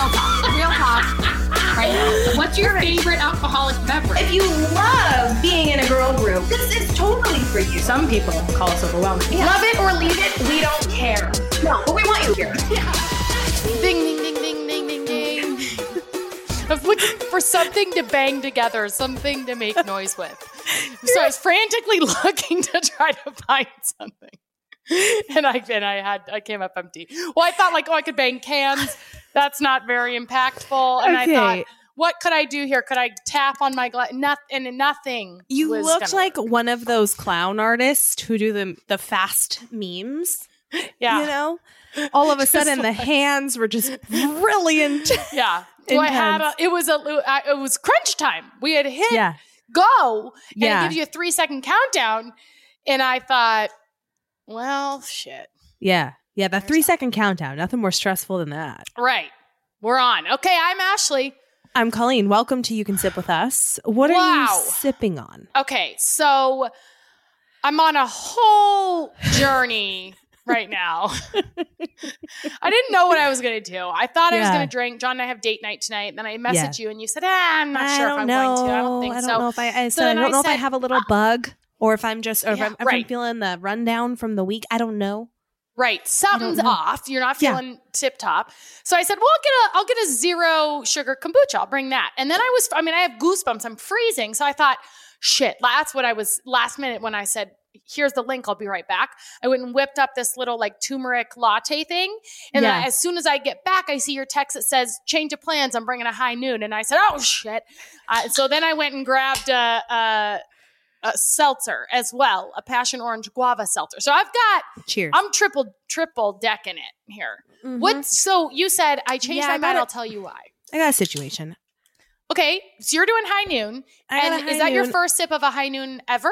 real talk. Real talk. Right now. What's your favorite alcoholic beverage? If you love being in a girl group, this is totally for you. Some people call us overwhelming. Love it or leave it, we don't care. No, but we want you here. Ding, ding, ding, ding, ding, ding, ding. I was looking for something to bang together, something to make noise with. So I was frantically looking to try to find something. And I and I had I came up empty. Well, I thought like, oh, I could bang cans. That's not very impactful. And I thought, what could I do here? Could I tap on my glass? Nothing. And nothing. You looked like work. one of those clown artists who do the the fast memes. yeah, You know, all of a sudden the hands were just brilliant. yeah. So I had a, it was a it was crunch time. We had hit yeah, go and Yeah. it gives you a three second countdown. And I thought, well, shit. yeah, yeah. That There's three second countdown. Nothing more stressful than that. Right. We're on. Okay, I'm Ashley. I'm Colleen. Welcome to You Can Sip with Us. What are you sipping on? Okay, so I'm on a whole journey right now. I didn't know what I was going to do. I thought I was going to drink. John and I have date night tonight. Then I messaged Yeah. you and you said, ah, I'm not I sure if I'm know. going to. I don't think I don't so. know if I. I, So said, I don't I know if I have a little bug, or if I'm just, or if, I'm, if I'm feeling the rundown from the week. I don't know. Right. Something's off. You're not Yeah. feeling tip top. So I said, well, I'll get a I'll get a zero sugar kombucha. I'll bring that. And then I was I mean, I have goosebumps. I'm freezing. So I thought, shit, that's what I was last minute when I said, here's the link, I'll be right back. I went and whipped up this little like turmeric latte thing. And then Yeah. as soon as I get back, I see your text that says, change of plans, I'm bringing a high noon. And I said, oh shit. Uh, so then I went and grabbed a, a, a seltzer as well, a passion orange guava seltzer. So I've got Cheers. I'm triple triple decking it here. Mhm. What? So you said I changed Yeah, my I mind. I'll tell you why. I got a situation. Okay, so you're doing high noon, I and a is high that your first sip of a high noon ever,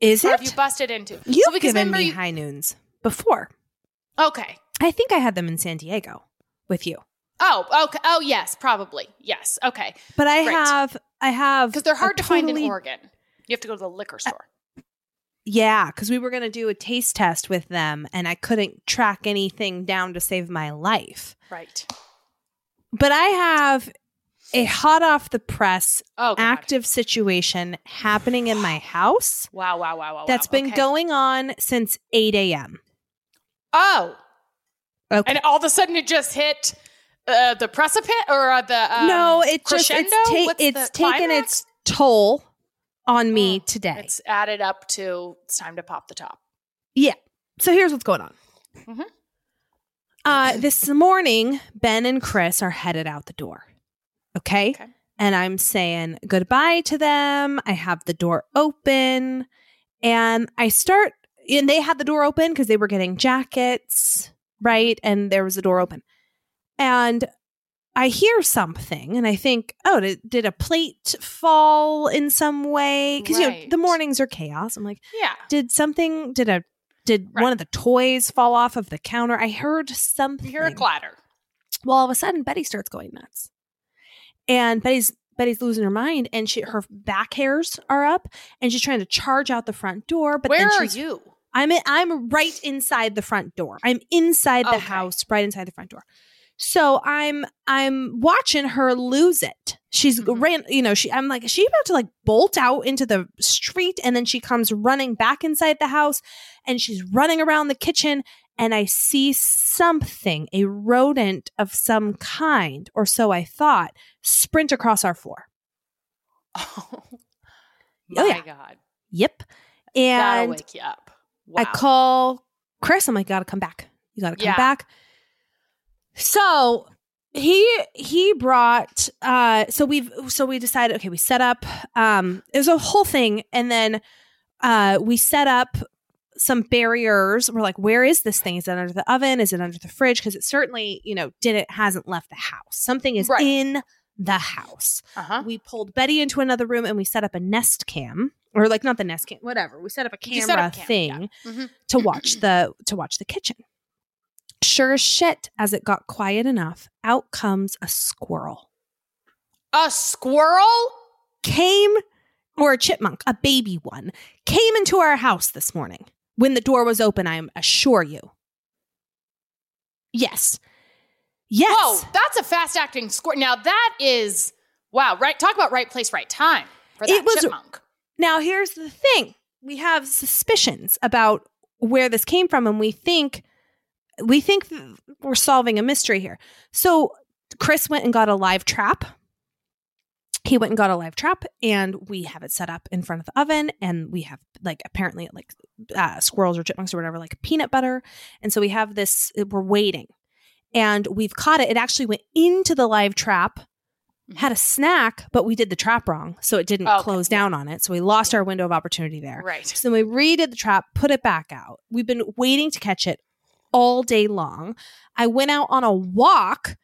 Is or it? have you busted into? You've so given me you- high noons before. Okay. I think I had them in San Diego with you, Oh, okay. Oh, yes, probably. Yes. Okay. but I Right. have, I have Because they're hard to find in Oregon. You have to go to the liquor store. Yeah, because we were gonna do a taste test with them, and I couldn't track anything down to save my life. right. But I have a hot off the press Oh, active situation happening in my house Wow, wow, wow, wow. that's wow. been Okay. going on since 8 a.m. Oh. Okay. And all of a sudden it just hit uh, the precipice or uh, the. Um, no, it just it's, ta- it's taken climax? its toll on me Mm. today. It's added up to it's time to pop the top. Yeah. So here's what's going on. Mhm. Uh, this morning, Ben and Chris are headed out the door. Okay? Okay. And I'm saying goodbye to them. I have the door open and I start, and they had the door open because they were getting jackets, right? And there was a door open. And I hear something and I think, oh, did, did a plate fall in some way? Because, you know, the mornings are chaos. I'm like, Yeah. did something did a did Right. one of the toys fall off of the counter i heard something. You hear a clatter. well all of a sudden betty starts going nuts and betty's betty's losing her mind and she her back hairs are up and she's trying to charge out the front door but Where then are you? i'm in, i'm right inside the front door i'm inside the Okay. house right inside the front door so i'm i'm watching her lose it she's Mhm. ran you know she i'm like is she about to like bolt out into the street and then she comes running back inside the house and she's running around the kitchen and i see something a rodent of some kind or so i thought sprint across our floor Oh, Oh, my yeah. God. yep That'll and wake you up. I call Chris. I'm like, gotta come back. You gotta come Yeah. back. So he he brought uh so we've so we decided okay we set up um it was a whole thing and then uh we set up some barriers we're like where is this thing is it under the oven is it under the fridge because it certainly you know didn't hasn't left the house something is Right. in the house Uh-huh. we pulled Betty into another room and we set up a Nest Cam, or like not the Nest Cam, whatever. We set up a camera up cam, thing yeah. Mhm. to watch the to watch the kitchen. Sure as shit, as it got quiet enough, out comes a squirrel. A squirrel? Came or a chipmunk, a baby one, came into our house this morning when the door was open. I assure you. Yes. Yes. Whoa, that's a fast acting squirrel. Now that is wow, right? Talk about right place, right time for that It was- chipmunk. Now, here's the thing we have suspicions about where this came from, and we think. We think we're solving a mystery here. So Chris went and got a live trap. He went and got a live trap, and we have it set up in front of the oven. And we have like apparently like uh, squirrels or chipmunks or whatever, like peanut butter. And so we have this. We're waiting, and we've caught it. It actually went into the live trap, had a snack, but we did the trap wrong, so it didn't Okay, close down on it. So we lost our window of opportunity there. Right. So then we redid the trap, put it back out. We've been waiting to catch it all day long. I went out on a walk.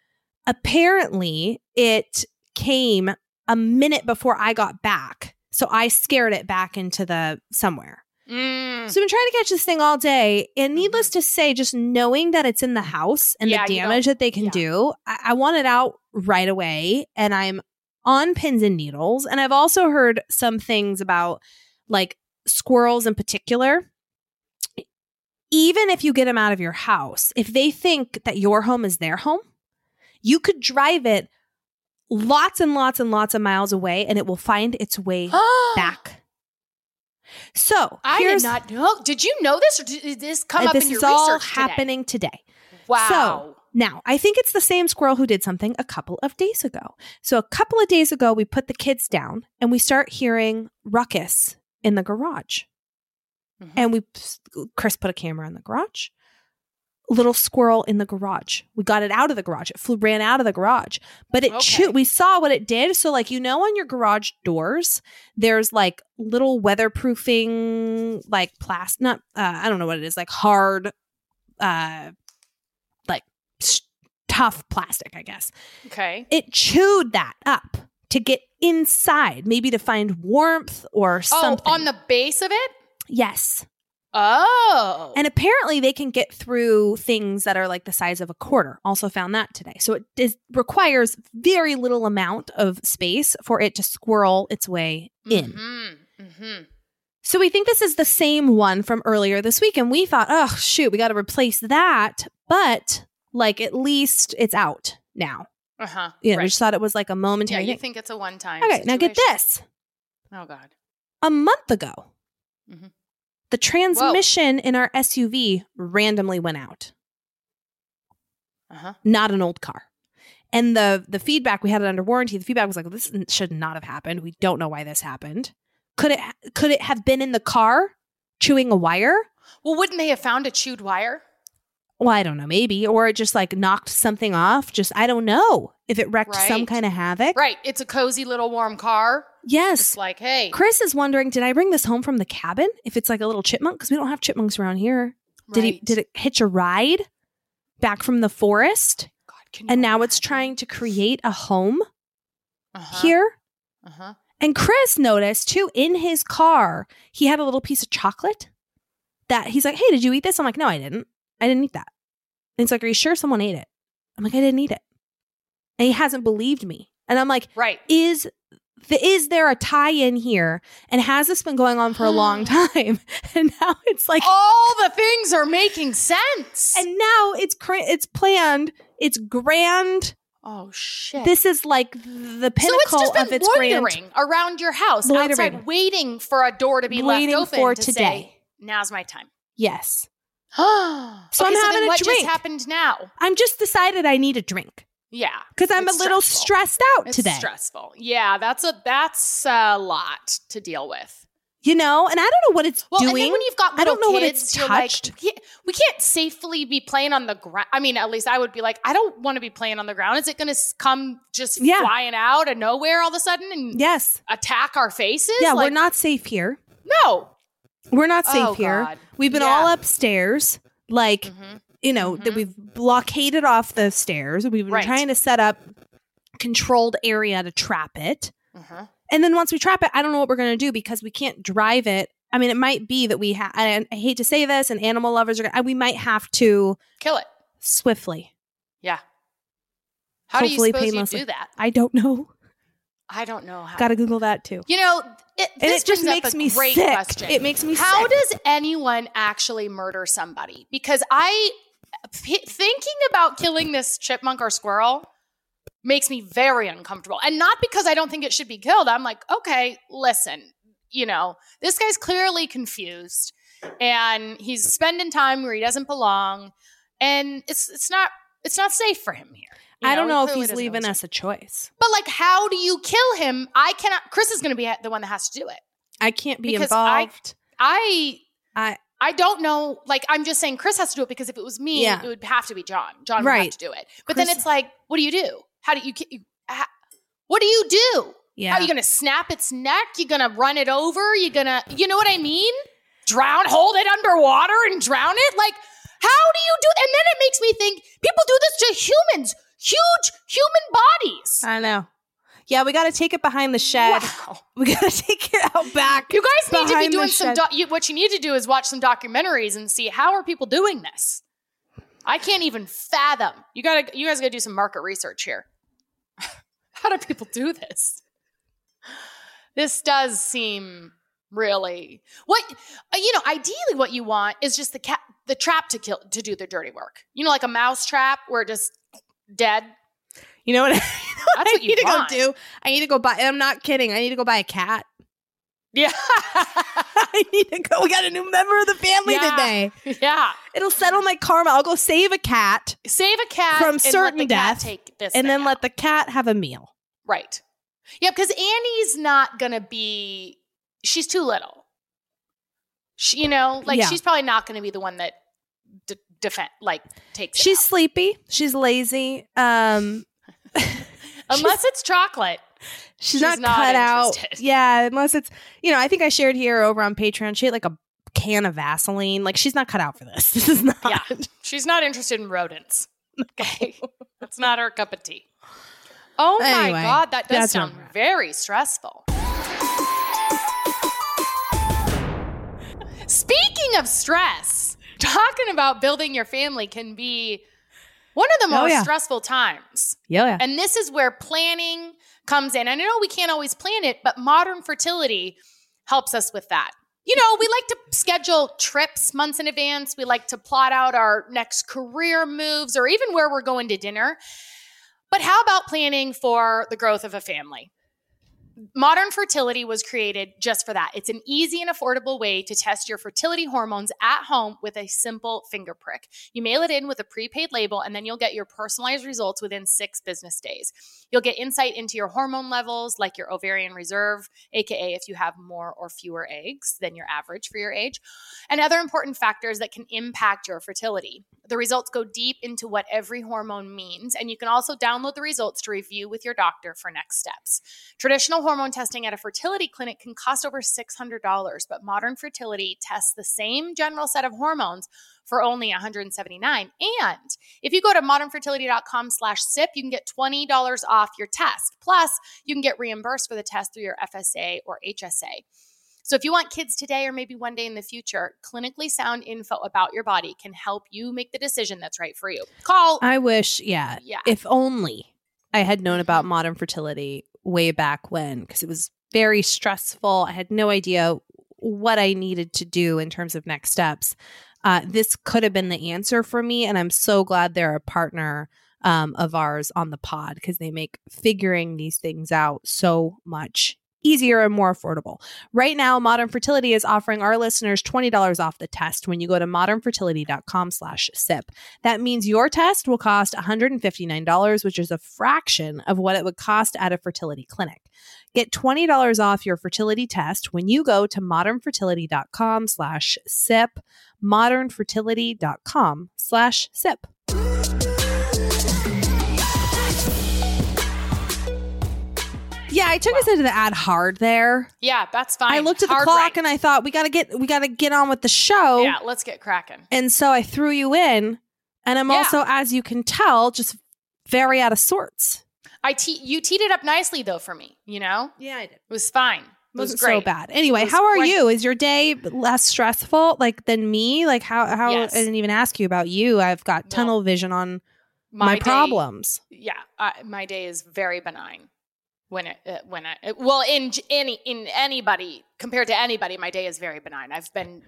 Apparently, it came a minute before I got back. So I scared it back into the somewhere. Mm. So I've been trying to catch this thing all day. And needless to say, just knowing that it's in the house and Yeah, the damage that they can yeah. do, I, I want it out right away. And I'm on pins and needles. And I've also heard some things about like squirrels in particular. Even if you get them out of your house, if they think that your home is their home, you could drive it lots and lots and lots of miles away and it will find its way back. So I did not know. Did you know this, or did this come up this in your is all research today? happening today. Wow. So now, I think it's the same squirrel who did something a couple of days ago. So, a couple of days ago, we put the kids down and we start hearing ruckus in the garage. Mhm. And we, Chris put a camera in the garage. Little squirrel in the garage. We got it out of the garage. It flew, ran out of the garage, but it Okay. chewed. We saw what it did. So, like you know, on your garage doors, there's like little weatherproofing, like plastic. Not, uh, I don't know what it is, like hard, uh, like s- tough plastic, I guess. okay. It chewed that up to get inside, maybe to find warmth or something. Oh, on the base of it. Yes. Oh. And apparently they can get through things that are like the size of a quarter. Also found that today. So it is, requires very little amount of space for it to squirrel its way in. Mm-hmm. Mm-hmm. So we think this is the same one from earlier this week and we thought, "Oh, shoot, we got to replace that." But like at least it's out now. Uh huh. You know, right. we just thought it was like a momentary. yeah, you thing. think it's a one-time. Okay, now get this. Oh God. A month ago, Mhm. The transmission in our SUV randomly went out. Uh huh. not an old car. And the the feedback we had it under warranty. The feedback was like, "This should not have happened. We don't know why this happened. Could it could it have been in the car chewing a wire? Well, wouldn't they have found a chewed wire? Well, I don't know, maybe, or it just like knocked something off. Just I don't know if it wrecked some kind of havoc. Right. It's a cozy little warm car. Yes. It's like, hey, Chris is wondering, did I bring this home from the cabin? If it's like a little chipmunk, because we don't have chipmunks around here. Did he? Did it hitch a ride back from the forest? God, And now it's trying to create a home Uh-huh. here. Uh-huh. And Chris noticed too in his car, he had a little piece of chocolate that he's like, Hey, did you eat this? I'm like, No, I didn't. I didn't eat that. And he's like, Are you sure someone ate it? I'm like, I didn't eat it. And he hasn't believed me. And I'm like, Right. Is the, is there a tie in here? And has this been going on for a long time? And now it's like, All the things are making sense. and now it's cra- it's planned. It's grand. oh shit. This is like the pinnacle so it's of its grand. around your house Loitering. outside, waiting for a door to be Waiting left open for to today. say, "Now's my time." Yes. so I'm then having a what drink. just happened now? I'm just decided I need a drink. Yeah, because I'm a little stressful. stressed out it's today. stressful. Yeah, that's a that's a lot to deal with. You know, and I don't know what it's Well, doing. when you've got I little don't know what kids, it's touched. like, we can't, safely be playing on the ground. I mean, at least I would be like, I don't want to be playing on the ground. Is it going to come just Yeah. flying out of nowhere all of a sudden and yes, attack our faces? yeah, we're not safe here. No. We're not safe Oh, here. God. We've been Yeah. all upstairs, like Mhm. you know, that Mhm. we've blockaded off the stairs. We've been Right. trying to set up controlled area to trap it. Mhm. And then once we trap it, I don't know what we're going to do because we can't drive it. I mean, it might be that we have, I, I hate to say this, and animal lovers are to, we might have to Kill it. swiftly. Yeah. How Hopefully do you suppose you painlessly. do that? I don't know. I don't know how. Got to Google that too. You know, it, And this it just makes me great sick. question. It makes me How sick. does anyone actually murder somebody? Because I p- thinking about killing this chipmunk or squirrel makes me very uncomfortable. And not because I don't think it should be killed. I'm like, okay, listen, you know, this guy's clearly confused and he's spending time where he doesn't belong. And it's it's not it's not safe for him here. You I don't know if he's leaving us a choice. But like, how do you kill him? I cannot. Chris is going to be the one that has to do it. I can't be Because I- involved. I I, I don't know. Like, I'm just saying Chris has to do it because if it was me, Yeah. it would have to be John. John would have to do it. But then it's like, what do you do? How do you? you ha- what do you do? yeah. How are you going to snap its neck? You're going to run it over? You're going to, you know what I mean? Drown, hold it underwater and drown it? Like, how do you do? And then it makes me think people do this to humans, huge human bodies. I know. Yeah, we got to take it behind the shed. Wow. We got to take it out back. You guys need to be doing some. Do- you, what you need to do is watch some documentaries and see how are people doing this. I can't even fathom. You gotta. You guys gotta do some market research here. how do people do this? This does seem really what uh, you know. Ideally, what you want is just the cat, the trap to kill to do the dirty work. You know, like a mouse trap where it just dead. You know what? I, That's I what you need to go do. I need to go buy. I'm not kidding. I need to go buy a cat. Yeah, I need to go. We got a new member of the family Yeah. today. yeah. It'll settle my karma. I'll go save a cat Save a cat From certain death, and then out. let the cat have a meal. Right. Yeah, because Annie's not gonna be. She's too little. She, you know, like Yeah. she's probably not gonna be the one that defend, like takes. She's sleepy. She's lazy. Um, unless it's chocolate. she's, She's not, not cut out. Yeah, unless it's you know. I think I shared here over on Patreon. She had like a can of Vaseline. Like she's not cut out for this. This is not. Yeah, she's not interested in rodents. Okay, that's not her cup of tea. Oh Anyway, my god, that does sound where we're at. very stressful. Speaking of stress, talking about building your family can be one of the Oh, most yeah. stressful times. Yeah, yeah. And this is where planning comes in. And I know we can't always plan it, but modern fertility helps us with that. You know, we like to schedule trips months in advance. We like to plot out our next career moves or even where we're going to dinner. But how about planning for the growth of a family? Modern fertility was created just for that. It's an easy and affordable way to test your fertility hormones at home with a simple finger prick. You mail it in with a prepaid label, and then you'll get your personalized results within six business days. You'll get insight into your hormone levels, like your ovarian reserve, aka if you have more or fewer eggs than your average for your age, and other important factors that can impact your fertility. The results go deep into what every hormone means, and you can also download the results to review with your doctor for next steps. Traditional hormone testing at a fertility clinic can cost over $600, but modern fertility tests the same general set of hormones for only 179 and if you go to modernfertility.com slash sip you can get $20 off your test. Plus you can get reimbursed for the test through your fsa or hsa so if you want kids today or maybe one day in the future clinically sound info about your body can help you make the decision that's right for you. Call I wish, yeah, yeah. if only I had known about Mhm. modern fertility way back when, because it was very stressful. I had no idea what I needed to do in terms of next steps. Uh, this could have been the answer for me, and I'm so glad they're a partner um, of ours on the pod because they make figuring these things out so much easier and more affordable. Right now, Modern Fertility is offering our listeners $20 off the test when you go to modernfertility.com slash sip. That means your test will cost $159, which is a fraction of what it would cost at a fertility clinic. Get $20 off your fertility test when you go to modernfertility.com slash sip, modernfertility.com slash sip. Yeah, I took us into the ad hard there. yeah that's fine I looked at the Hard clock right. and I thought we gotta get we gotta get on with the show. yeah let's get cracking And so I threw you in, and I'm Yeah. also, as you can tell, just very out of sorts. I te- you teed it up nicely though for me you know Yeah, I did. it was fine it was Wasn't great so bad. Anyway, how are you? Is your day less stressful like than me? Like how how Yes. I didn't even ask you about you. I've got No. tunnel vision on my, day- problems. yeah uh, my day is very benign when it uh, when I uh, well in any in anybody compared to anybody my day is very benign I've been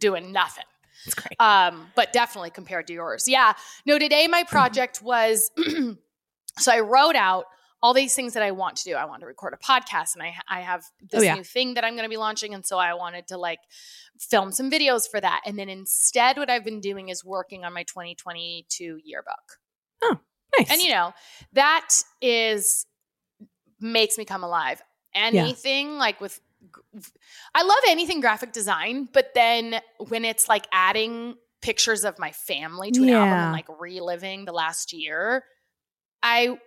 doing nothing It's great. um, but definitely compared to yours. Yeah. No, today my project was so I wrote out all these things that I want to do. I want to record a podcast and I I have this Oh, yeah. new thing that I'm going to be launching and so I wanted to like film some videos for that. And then instead what I've been doing is working on my 2022 yearbook. Oh, nice. And you know, that is makes me come alive. Anything like with I love anything graphic design, but then when it's like adding pictures of my family to an album and like reliving the last year, I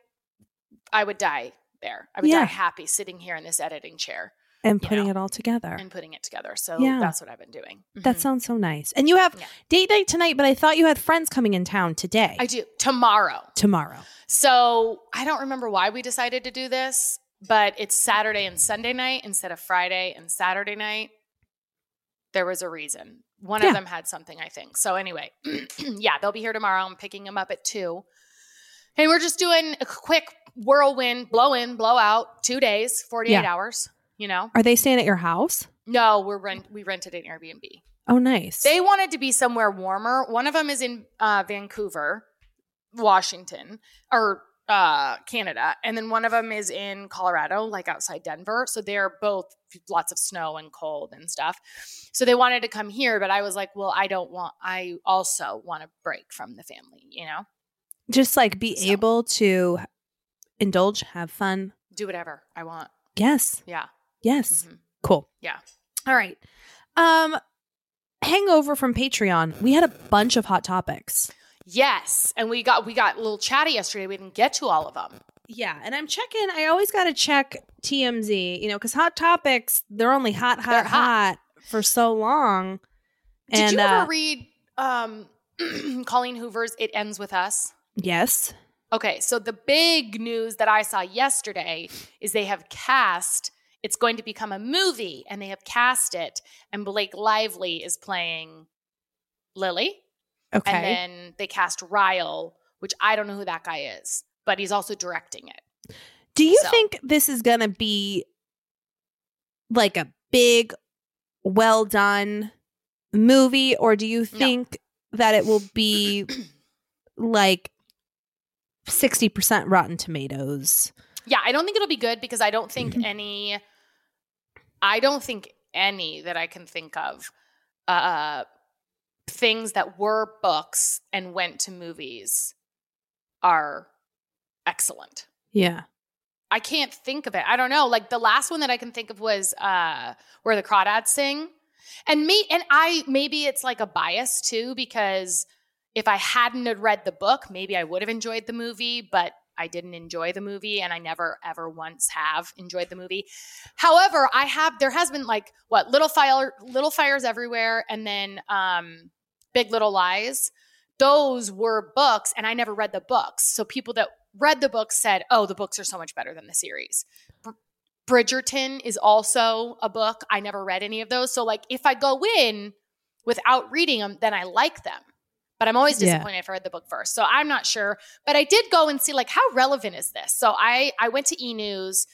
I would die there. I would Yeah. die happy sitting here in this editing chair and putting know, it all together. and putting it together. So Yeah. that's what I've been doing. that Mhm. sounds so nice. And you have Yeah. date night tonight, but I thought you had friends coming in town today. I do tomorrow. tomorrow. So I don't remember why we decided to do this, but it's Saturday and Sunday night instead of Friday and Saturday night. There was a reason. One Yeah. of them had something, I think. So anyway, yeah, they'll be here tomorrow. I'm picking them up at two. And we're just doing a quick whirlwind, blow in, blow out, two days, 48 Yeah. hours, you know? Are they staying at your house? No, we're rent we rented an Airbnb. Oh, nice. They wanted to be somewhere warmer. One of them is in uh, Vancouver, Washington, or uh, Canada, and then one of them is in Colorado, like outside Denver. So they're both lots of snow and cold and stuff. So they wanted to come here, but I was like, well, I don't want. I also want a break from the family. You know, Just like be So. able to indulge, have fun. do whatever I want. Yes. Yeah. Yes. Mhm. Cool. Yeah. All right. Um hangover from Patreon. We had a bunch of hot topics. Yes, and we got we got a little chatty yesterday. We didn't get to all of them. Yeah, and I'm checking. I always got to check TMZ, you know, because hot topics they're only hot, hot, hot, hot. for so long. Did and you ever uh, read um, Colleen Hoover's "It Ends with Us"? yes, Okay, so the big news that I saw yesterday is they have cast. It's going to become a movie, and they have cast it, and Blake Lively is playing Lily, okay, and then they cast Ryle, which I don't know who that guy is, but he's also directing it. Do you So- think this is going to be like a big, well done movie, or do you think that it will be like 60% Rotten Tomatoes? Yeah, I don't think it'll be good because I don't think any I don't think any that I can think of uh things that were books and went to movies are excellent. Yeah. I can't think of it. I don't know. Like the last one that I can think of was uh where the crawdads sing. And me and I maybe it's like a bias too because if I hadn't had read the book, maybe I would have enjoyed the movie, but I didn't enjoy the movie and I never ever once have enjoyed the movie. However, I have there has been like what little fire little fires everywhere and then um Big Little Lies. Those were books and I never read the books. So people that read the books said, "Oh, the books are so much better than the series." Br- Bridgerton is also a book. I never read any of those. So like if I go in without reading them, then I like them. But I'm always Yeah. disappointed if I read the book first. So I'm not sure. But I did go and see like how relevant is this? So I I went to E News.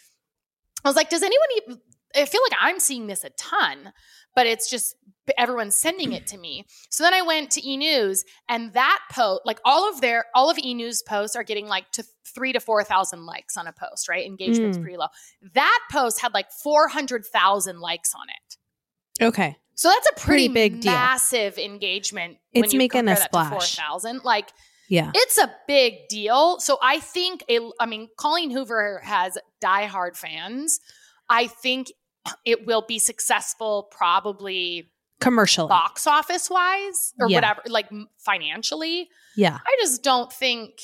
I was like, does anyone even I feel like I'm seeing this a ton, but it's just everyone's sending it to me. So then I went to E News and that post, like all of their all of E News posts are getting like to three to four thousand likes on a post, right? Engagement's Mm. pretty low. That post had like four hundred thousand likes on it. Okay. So that's a pretty, Pretty big deal. massive engagement. when It's you making a compare that to splash. 4,000. Like Yeah. it's a big deal. So I think, a, I mean, Colleen Hoover has diehard fans. I think it will be successful, probably Commercially. box office wise or Yeah. whatever, like financially. Yeah. I just don't think,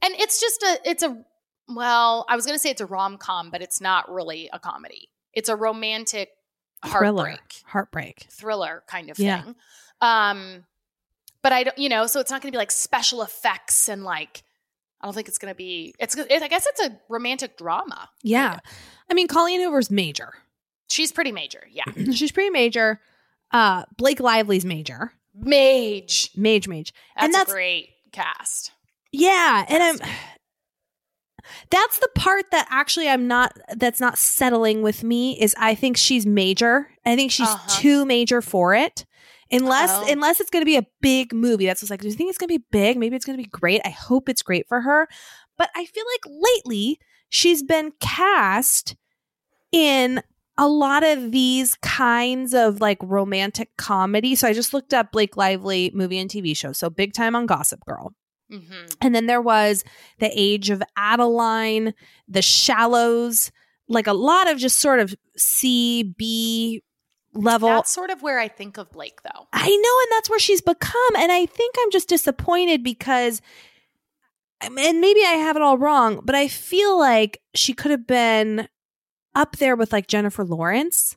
and it's just a, it's a, well, I was going to say it's a rom com, but it's not really a comedy. It's a romantic Thriller. heartbreak Heartbreak. thriller kind of Yeah. thing. Um, but I don't, you know, so it's not going to be like special effects and like, I don't think it's going to be. It's. It, I guess it's a romantic drama. Yeah. I mean, Colleen Hoover's major. She's pretty major. Yeah, She's pretty major. Uh, Blake Lively's major. mage. Mage, mage. That's, And that's- a great cast. Yeah. And I'm, that's the part that actually I'm not, that's not settling with me is I think she's major. I think she's Uh-huh. too major for it. Unless Oh. unless it's going to be a big movie. That's what's like, do you think it's going to be big? Maybe it's going to be great. I hope it's great for her. But I feel like lately she's been cast in a lot of these kinds of like romantic comedy. So I just looked up Blake Lively movie and TV show. So Big Time on Gossip Girl. Hmm And then there was The Age of Adaline, The Shallows, like a lot of just sort of C, B level. That's sort of where I think of Blake, though. I know, and that's where she's become. And I think I'm just disappointed because, and maybe I have it all wrong, but I feel like she could have been up there with like Jennifer Lawrence.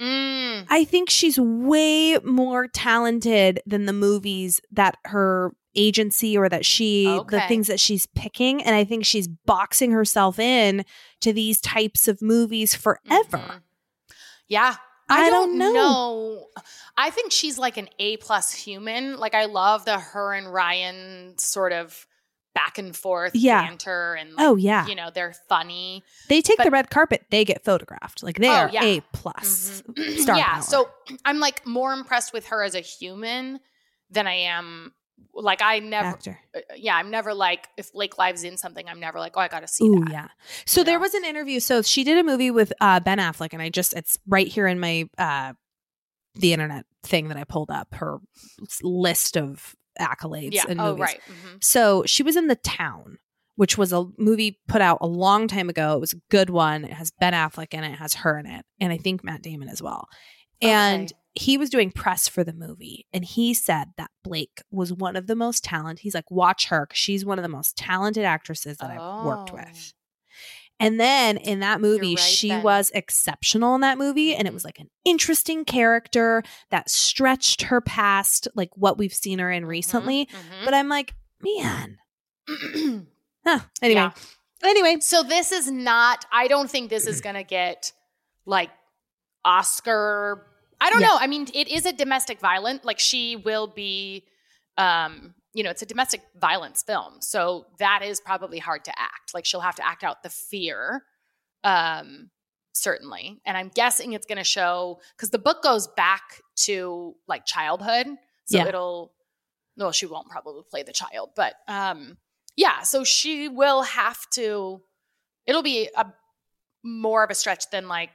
Mm. I think she's way more talented than the movies that her agency or that she the things that she's picking and I think she's boxing herself in to these types of movies forever. Mhm. Yeah. I I, don't don't, know. know. I think she's like an A plus human. Like I love the her and Ryan sort of back and forth Yeah. banter and like, Oh yeah. you know, they're funny. They take the red carpet, they get photographed. Like they Oh, are yeah. A plus. Mhm. Star yeah. power. So I'm like more impressed with her as a human than I am like I never actor. uh, yeah, I'm never like if Blake Lives in something, I'm never like, oh I gotta see Ooh, that. yeah. So you there know? was an interview. So she did a movie with uh, Ben Affleck, and I just it's right here in my uh, the internet thing that I pulled up her list of accolades Yeah. and Oh movies. right. Mhm. So she was in The Town, which was a movie put out a long time ago. It was a good one. It has Ben Affleck in it, it has her in it, and I think Matt Damon as well. And Okay. He was doing press for the movie, and he said that Blake was one of the most talented. He's like, watch her, she's one of the most talented actresses that I've worked Oh. with. And then in that movie, right she then. was exceptional in that movie. And it was like an interesting character that stretched her past like what we've seen her in recently. Mhm. But I'm like, man. Huh. Anyway. Yeah. Anyway. So this is not. I don't think this is going to get like Oscar. I don't Yeah. know. I mean, it is a domestic violent. Like she will be. Um, you know, it's a domestic violence film, so that is probably hard to act. Like she'll have to act out the fear. Um, certainly, and I'm guessing it's going to show because the book goes back to like childhood, so Yeah. it'll. Well, she won't probably play the child, but um, yeah. So she will have to. It'll be a more of a stretch than like,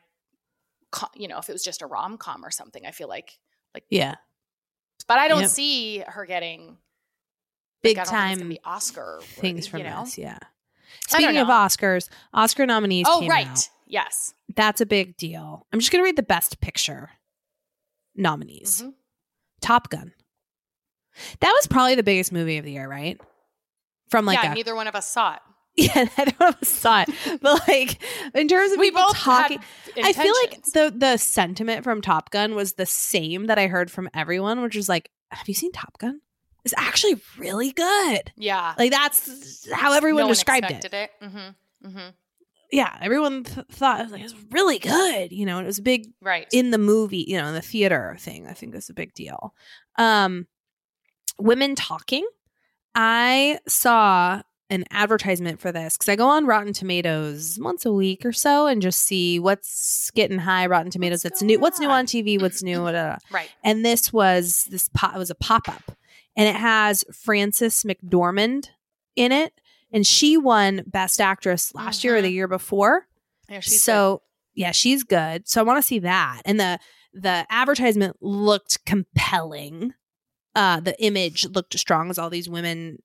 you know, if it was just a rom com or something. I feel like, like, Yeah. but I don't Yep. see her getting Big like, I don't think it's gonna time Oscar things from you know? this. Yeah. Speaking of. Oscars, Oscar nominees Oh, right. out. Yes. That's a big deal. I'm just going to read the best picture nominees. Mhm. Top Gun. That was probably the biggest movie of the year, right? From like yeah, a neither one of us saw it. yeah, I don't know if I saw it, but like in terms of We people both talking, I feel like the the sentiment from Top Gun was the same that I heard from everyone, which is like, "Have you seen Top Gun? It's actually really good." yeah, Like that's how everyone no described it. it. Mm-hmm. Mm-hmm. Yeah, everyone th- thought it was like it's really good. You know, and it was a big Right. in the movie, you know, in the theater thing. I think is a big deal. Um, women talking. I saw an advertisement for this because I go on Rotten Tomatoes once a week or so and just see what's getting high Rotten Tomatoes. What's That's new. going What's new on? on TV? What's new? Whatever. right. And this was this pop. It was a pop up, and it has Frances McDormand in it, and she won Best Actress last year or the Mhm. year before Yeah, so yeah, she's good. So I want to see that. And the the advertisement looked compelling. Uh, the image looked strong as all these women,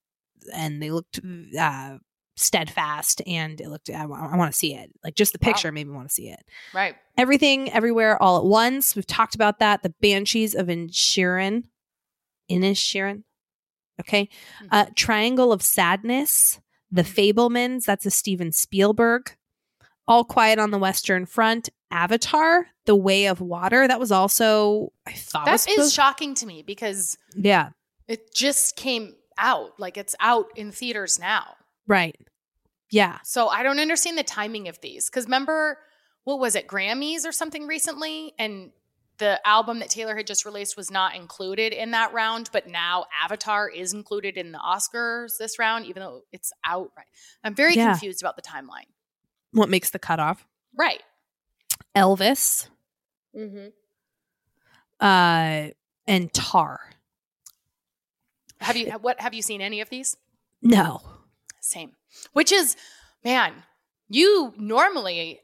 and they looked uh, steadfast. And it looked. I, want to see it. Like just the Wow. picture made me want to see it. right. Everything, everywhere, all at once. We've talked about that. The Banshees of Inisherin. Inisherin. Okay. Uh, Triangle of Sadness. The Fabelmans. That's a Steven Spielberg. All Quiet on the Western Front. Avatar. The Way of Water. That was also I thought was That is supposed- shocking to me because yeah it just came out. Like it's out in theaters now. right yeah So I don't understand the timing of these. Because remember, what was it, Grammys or something recently? And the album that Taylor had just released was not included in that round, but now Avatar is included in the Oscars this round, even though it's out. Right. I'm very Yeah. confused about the timeline. what makes the cutoff Right. Elvis Mm-hmm. uh and Tar. Have you what have you seen any of these? No. Same. Which is, man, you normally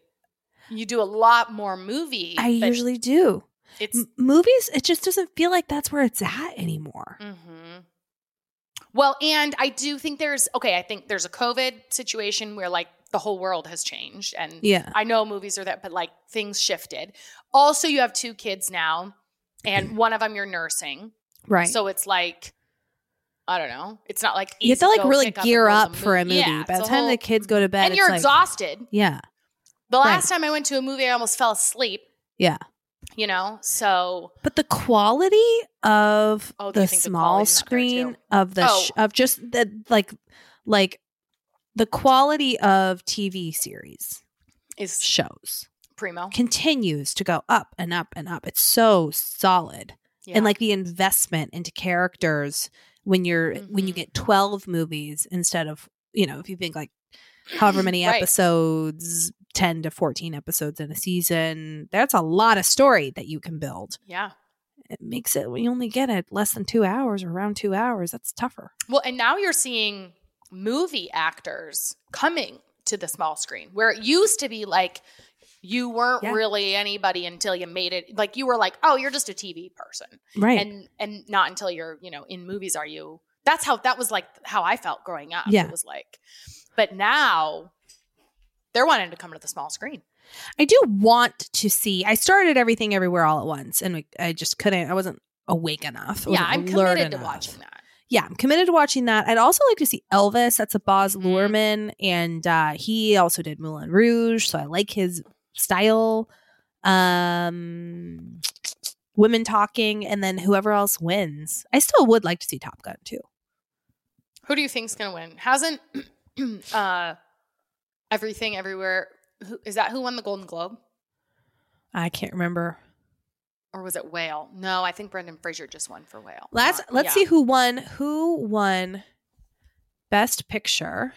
you do a lot more movie. I usually do. it's M- movies, it just doesn't feel like that's where it's at anymore. Mhm. Well, and I do think there's okay, I think there's a COVID situation where like the whole world has changed and Yeah. I know movies are that but like things shifted. Also, you have two kids now and one of them you're nursing. Right. So it's like I don't know. It's not like you have to like really gear to up for a movie. Yeah, By the time the kids go to bed, and you're like, exhausted. Yeah. The Right. last time I went to a movie, I almost fell asleep. Yeah. You know, so But the quality of Oh, the the small there, screen of the Oh. sh- of just the like like the quality of TV series is shows primo. continues to go up and up and up. It's so solid. Yeah. And like the investment into characters when you're when you Mhm. get 12 movies instead of, you know, if you think like however many Right. episodes, 10 to 14 episodes in a season, that's a lot of story that you can build yeah. it makes it when you only get it less than two hours or around two hours that's tougher Well, and now you're seeing movie actors coming to the small screen where it used to be like you weren't Yeah. really anybody until you made it like you were like oh you're just a tv person. Right. And and not until you're you know in movies are you. That's how that was like how i felt growing up. Yeah. it was like but now they're wanting to come to the small screen. I do want to see i started everything everywhere all at once and i just couldn't i wasn't awake enough. Yeah i'm committed to watching that. Yeah i'm committed to watching that. I'd also like to see elvis. That's a boz Mhm. luhrmann and uh he also did moulin rouge so i like his style um women talking and then whoever else wins i still would like to see top gun too who do you think's gonna win hasn't uh everything everywhere who, is that who won the golden globe i can't remember or was it whale no i think brendan fraser just won for whale Let's Not- let's yeah. see who won. Who won Best Picture?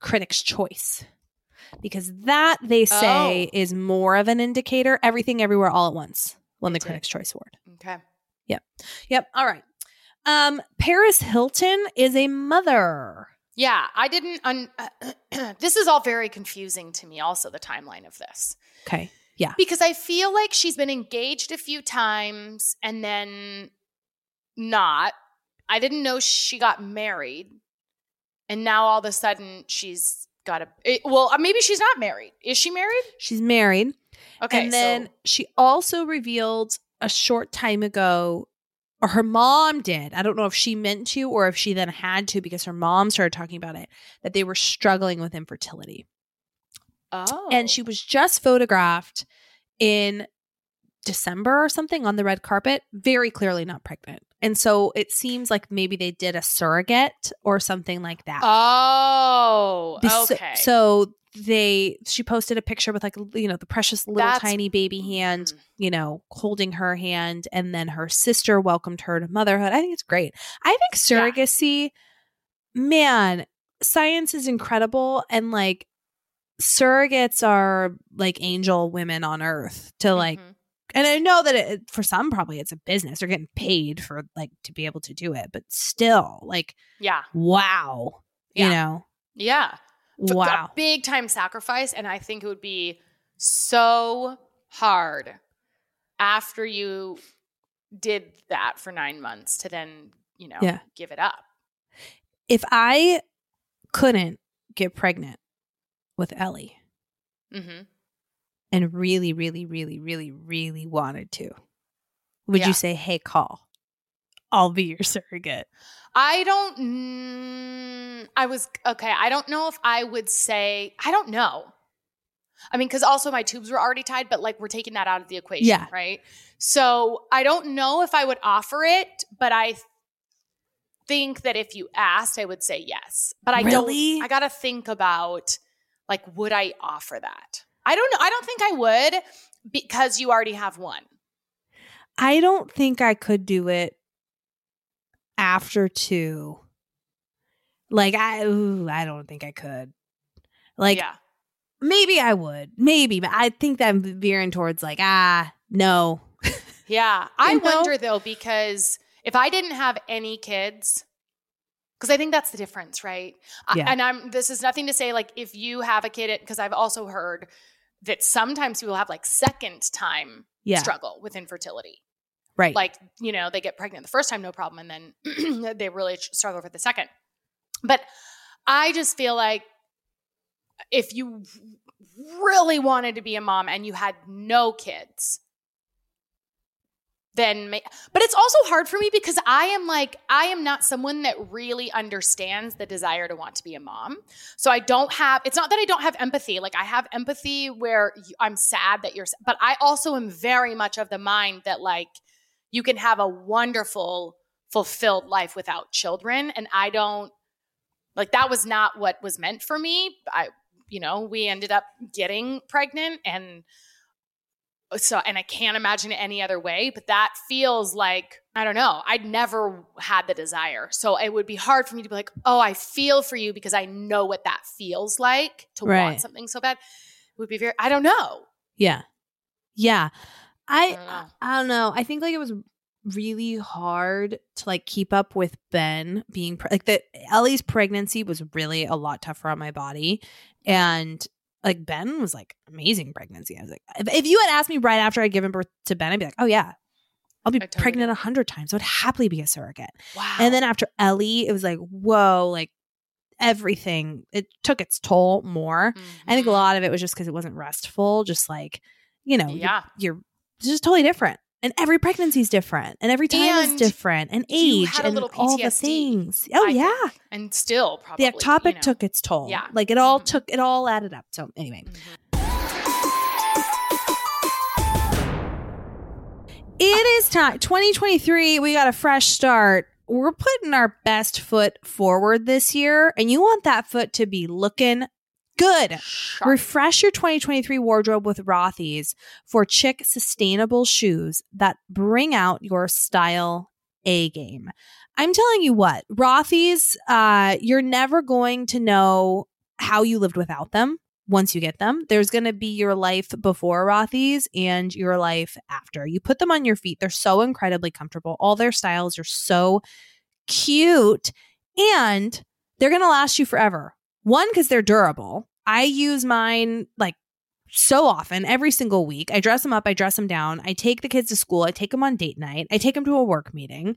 Critics' Choice, because that they say Oh. is more of an indicator. Everything, everywhere, all at once won the. Critics' Choice Award. okay Yep. Yep. All right. Um, Paris Hilton is a mother. yeah i didn't un- this is all very confusing to me also the timeline of this Okay. Yeah. because I feel like she's been engaged a few times and then not. I didn't know she got married, and now all of a sudden she's got a. it- well, uh, maybe she's not married. Is she married? She's married. Okay, and then so- she also revealed a short time ago, or her mom did. I don't know if she meant to or if she then had to because her mom started talking about it, that they were struggling with infertility. oh, And she was just photographed in December or something on the red carpet, very clearly not pregnant. And so it seems like maybe they did a surrogate or something like that. Oh, okay. So they she posted a picture with like you know the precious little That's- tiny baby hand, Mm. you know, holding her hand, and then her sister welcomed her to motherhood. I think it's great. I think surrogacy, man, science is incredible, and like surrogates are like angel women on earth to like Mhm. And I know that it, for some probably it's a business. They're getting paid for like to be able to do it, but still, like, yeah, wow, you know, yeah. F- a wow. big time sacrifice, and I think it would be so hard after you did that for nine months to then you know Yeah. give it up. If I couldn't get pregnant with Ellie hmm and really, really, really, really, really wanted to, would Yeah. you say, "Hey, call, I'll be your surrogate"? I don't. Mm, I was okay. I don't know if I would say. I don't know. I mean, because also my tubes were already tied, but like we're taking that out of the equation, Yeah. right? So I don't know if I would offer it, but I think that if you asked, I would say yes. But I Really? don't. I gotta think about like, would I offer that? I don't know. I don't think I would because you already have one. I don't think I could do it after two. Like I, ooh, I don't think I could. Like yeah, maybe I would, maybe, but I think that I'm veering towards like ah no, Yeah. I know? wonder though, because if I didn't have any kids, because I think that's the difference, right? I- Yeah. and I'm, this is nothing to say like if you have a kid, because I've also heard that sometimes people have like second time Yeah. struggle with infertility. Right. Like, you know, they get pregnant the first time, no problem. And then they really struggle for the second. But I just feel like if you really wanted to be a mom and you had no kids, then but it's also hard for me because I am like I am not someone that really understands the desire to want to be a mom. So I don't have it's not that I don't have empathy. Like I have empathy where I'm sad that you're but I also am very much of the mind that like you can have a wonderful fulfilled life without children and I don't like that was not what was meant for me. I you know, we ended up getting pregnant and so and I can't imagine it any other way, but that feels like I don't know. I'd never had the desire. So it would be hard for me to be like, "Oh, I feel for you because I know what that feels like to Right. want something so bad." It would be very I don't know. Yeah. Yeah. I I don't know. I don't know. I think like it was really hard to like keep up with Ben being pre- like that Ellie's pregnancy was really a lot tougher on my body and like Ben was like amazing pregnancy. I was like if, if you had asked me right after I'd given birth to Ben I'd be like, "Oh yeah. I'll be totally pregnant a hundred times. I would happily be a surrogate." Wow. And then after Ellie, it was like, "Whoa, like everything it took its toll more." I think a Mhm. lot of it was just because it wasn't restful. Just like, you know, you're- Yeah. you're, just totally different. And every pregnancy is different, and every time is different, and age, and all the things. Oh I yeah, think. And still probably the ectopic you know. took its toll. Yeah. like it all Mhm. took it all added up. So anyway, Mhm. it is time. 2023. We got a fresh start. We're putting our best foot forward this year, and you want that foot to be looking good. Sharp. Refresh your 2023 wardrobe with Rothy's for chic sustainable shoes that bring out your style A game. I'm telling you what, Rothy's, uh, you're never going to know how you lived without them once you get them. There's going to be your life before Rothy's and your life after. You put them on your feet, they're so incredibly comfortable. All their styles are so cute and they're going to last you forever. One, because they're durable. I use mine like so often, every single week. I dress them up, I dress them down. I take the kids to school, I take them on date night, I take them to a work meeting.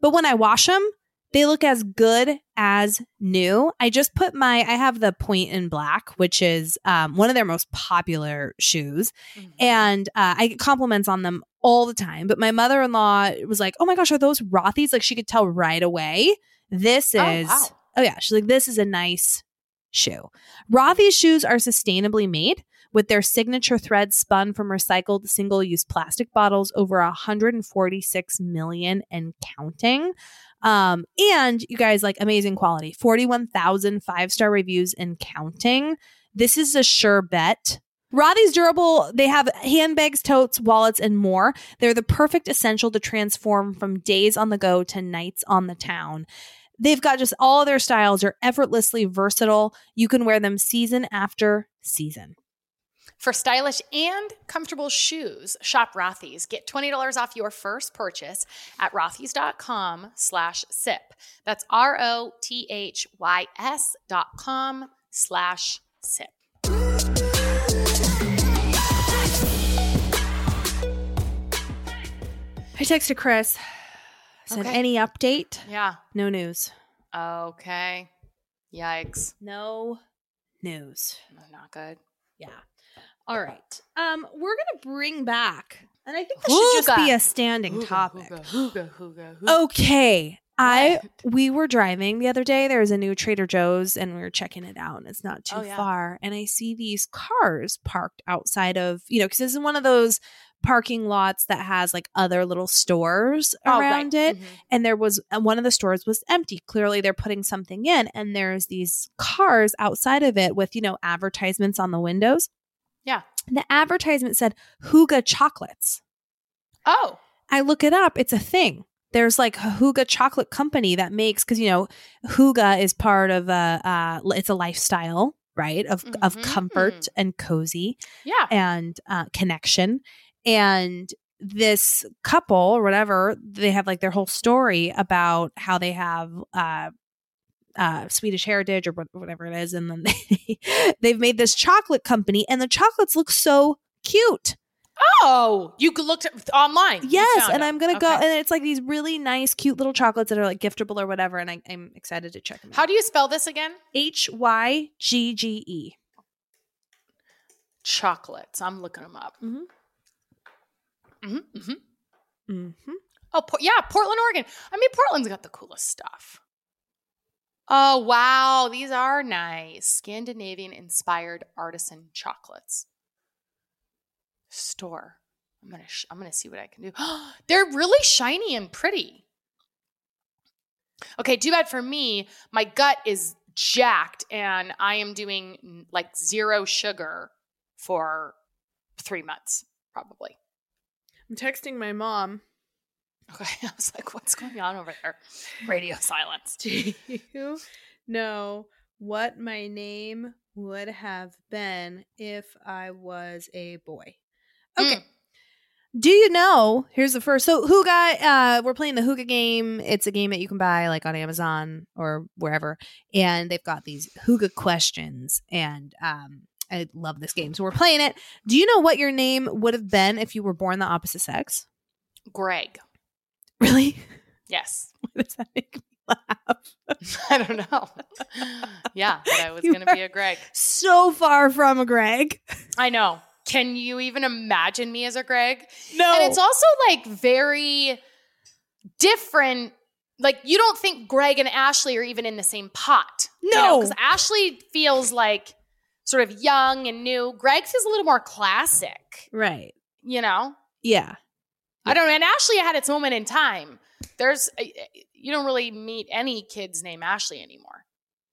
But when I wash them, they look as good as new. I just put my, I have the point in black, which is um, one of their most popular shoes Mhm. and uh, I get compliments on them all the time. But my mother in law was like, "Oh my gosh, are those Rothy's?" Like she could tell right away. This is Oh, oh, yeah. She's like, "This is a nice shoe." Rothy's shoes are sustainably made with their signature thread spun from recycled single-use plastic bottles over 146 million and counting. Um, and you guys like amazing quality 41,000 five star reviews and counting. This is a sure bet. Rothy's durable. They have handbags, totes, wallets, and more. They're the perfect essential to transform from days on the go to nights on the town. They've got just all their styles are effortlessly versatile. You can wear them season after season. For stylish and comfortable shoes, shop Rothy's. Get $20 off your first purchase at rothys.com slash sip. That's R-O-T-H-Y-S dot com slash sip. I texted Chris. Said Okay. any update? Yeah. No news. Okay. Yikes. No news. Not good. Yeah. All right. Um, we're gonna bring back, and I think this should just be a standing Hygge, topic. hygge, hygge, hygge, hygge. Okay. I we were driving the other day. There was a new Trader Joe's and we were checking it out. And it's not too Oh, yeah. far. And I see these cars parked outside of, you know, because this is one of those parking lots that has like other little stores Oh, right. around it. Mhm. And there was one of the stores was empty. Clearly they're putting something in. And there's these cars outside of it with, you know, advertisements on the windows. Yeah. And the advertisement said Hygge chocolates. Oh. I look it up. It's a thing. There's like a Hygge chocolate company that makes because you know Hygge is part of a uh, it's a lifestyle right of of Mhm. comfort and cozy Yeah. and uh, connection and this couple or whatever, they have like their whole story about how they have uh uh Swedish heritage or whatever it is and then they they've made this chocolate company and the chocolates look so cute. Oh, you looked online. Yes, and it. I'm gonna go and it's like these really nice cute little chocolates that are like giftable or whatever and I, I'm excited to check them out. How out. do you spell this again? H Y G G E. Chocolates. I'm looking them up. Mhm. Hmm hmm Mm-hmm. Oh, yeah, Portland, Oregon. I mean, Portland's got the coolest stuff. Oh, wow. These are nice. Scandinavian inspired artisan chocolates. Store. I'm going to sh- I'm going to see what I can do. They're really shiny and pretty. Okay, too bad for me. My gut is jacked and I am doing like zero sugar for 3 months probably. I'm texting my mom. Okay, I was like, what's going on over there? Radio silence. Do you know what my name would have been if I was a boy? Okay. Mm. Do you know? Here's the first. So Hygge, uh, we're playing the Hygge game. It's a game that you can buy like on Amazon or wherever, and they've got these Hygge questions, and um, I love this game. So we're playing it. Do you know what your name would have been if you were born the opposite sex? Greg. Really? Yes. Why does that make me laugh? I don't know. yeah, but I was You going to be a Greg. So far from a Greg. I know. Can you even imagine me as a Greg? No. And it's also like very different. Like you don't think Greg and Ashley are even in the same pot. No. Because Ashley feels like sort of young and new. Greg feels a little more classic, right. you know? Yeah. I don't know. And Ashley had its moment in time. There's, uh, you don't really meet any kids named Ashley anymore.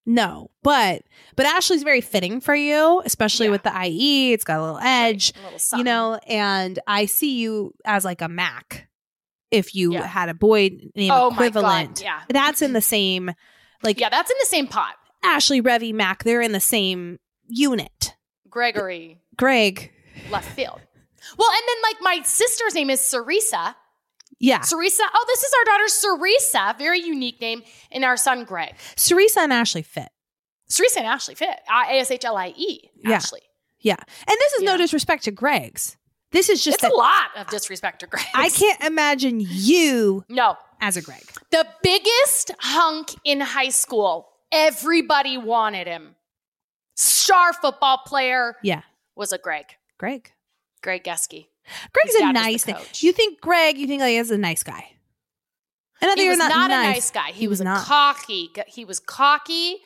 No, but but Ashley's very fitting for you, especially Yeah. with the IE. It's got a little edge, A little you know. And I see you as like a Mac. If you Yeah. had a boy name Oh equivalent. Yeah. that's in the same. Like Yeah, that's in the same pot. Ashley, Revy, Mac, they're in the same unit. Gregory Greg, left field. Well, and then like my sister's name is Sarisa. yeah, Sarisa. Oh, this is our daughter Sarisa. Very unique name. And our son Greg. Sarisa and Ashley fit. Sarisa and Ashley fit. A S H L I E. Ashley. Yeah, and this is no disrespect to Greg's. This is just It's that a lot of disrespect to Greg. I can't imagine you No. as a Greg. The biggest hunk in high school. Everybody wanted him. Star football player Yeah, was a Greg. Greg. Greg Geske. Greg's a dad was the nice coach. You think Greg? You think like he's a nice guy? And I think He was not, not, nice. a nice guy. He, He was, was a not. cocky. He was cocky.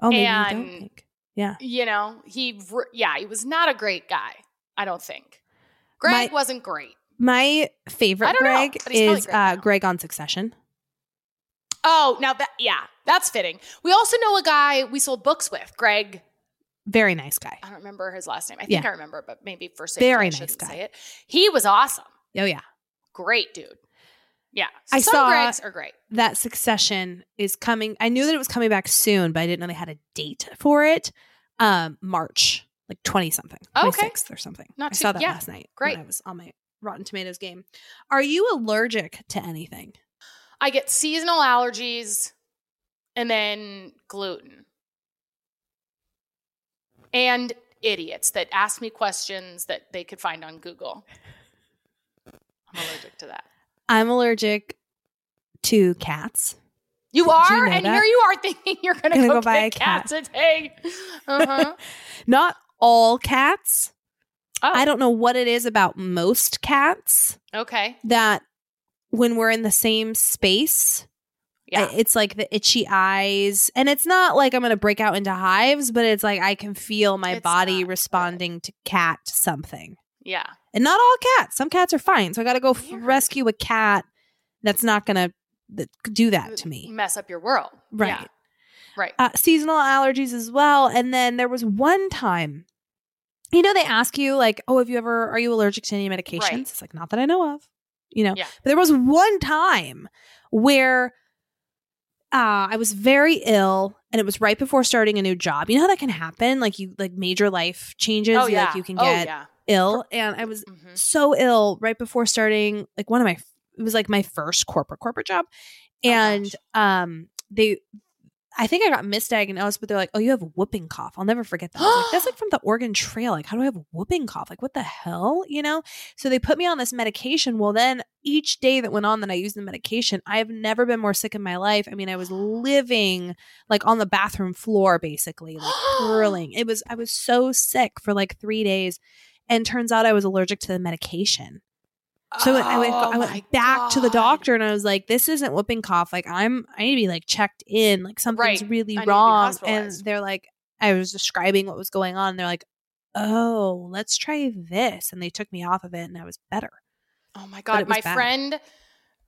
Oh, maybe you don't think. Yeah. You know, he yeah, he was not a great guy. I don't think. Greg My- wasn't great. My favorite know, Greg probably is great uh. Greg on Succession. Oh, now that yeah, that's fitting. We also know a guy we sold books with, Greg. Very nice guy. I don't remember his last name. I think Yeah. I remember, but maybe for safety, Very I nice shouldn't guy. say it. He was awesome. Oh yeah. Great dude. Yeah, I some saw- Gregs are great. That Succession is coming. I knew that it was coming back soon, but I didn't know they had a date for it. Um, March, like twenty something, Okay. sixth or something. Not I saw that yeah, last night. great. When I was on my Rotten Tomatoes game. Are you allergic to anything? I get seasonal allergies and then gluten. And idiots that ask me questions that they could find on Google. I'm allergic to that. I'm allergic to cats. You Did you are, know and that? here you are thinking you're going to go, go buy a cat, today. Uh-huh. Not all cats. Oh, I don't know what it is about most cats okay. that when we're in the same space, Yeah. It's like the itchy eyes. And it's not like I'm going to break out into hives, but it's like I can feel my It's body responding to cat something. yeah. And not all cats. Some cats are fine. So I got to go f- rescue a cat that's not going to do that to me. Mess up your world. Right. Yeah. Right. uh, seasonal allergies as well. And then there was one time, you know, they ask you like, "Oh, have you ever are you allergic to any medications?" Right. It's like not that I know of, you know. Yeah. But there was one time where uh, I was very ill, and it was right before starting a new job. You know how that can happen? Like you like major life changes. oh, yeah. Like you can oh, get yeah. ill and I was Mhm. so ill right before starting like one of my it was like my first corporate corporate job Oh, and gosh. um they I think I got misdiagnosed, but they're like, "Oh, you have whooping cough." I'll never forget that. Like, That's like from the Oregon Trail. Like, how do I have whooping cough? Like, what the hell? You know? So they put me on this medication. Well, then each day that went on that I used the medication, I have never been more sick in my life. I mean, I was living like on the bathroom floor, basically, like curling. It was I was so sick for like three days, and turns out I was allergic to the medication. So I went, I Oh went back to the doctor and I was like, "This isn't whooping cough. Like I'm, I need to be like checked in. Like something's Right. really I need to be wrong." And they're like, I was describing what was going on. They're like, "Oh, let's try this," and they took me off of it, and I was better. Oh my god, my bad. friend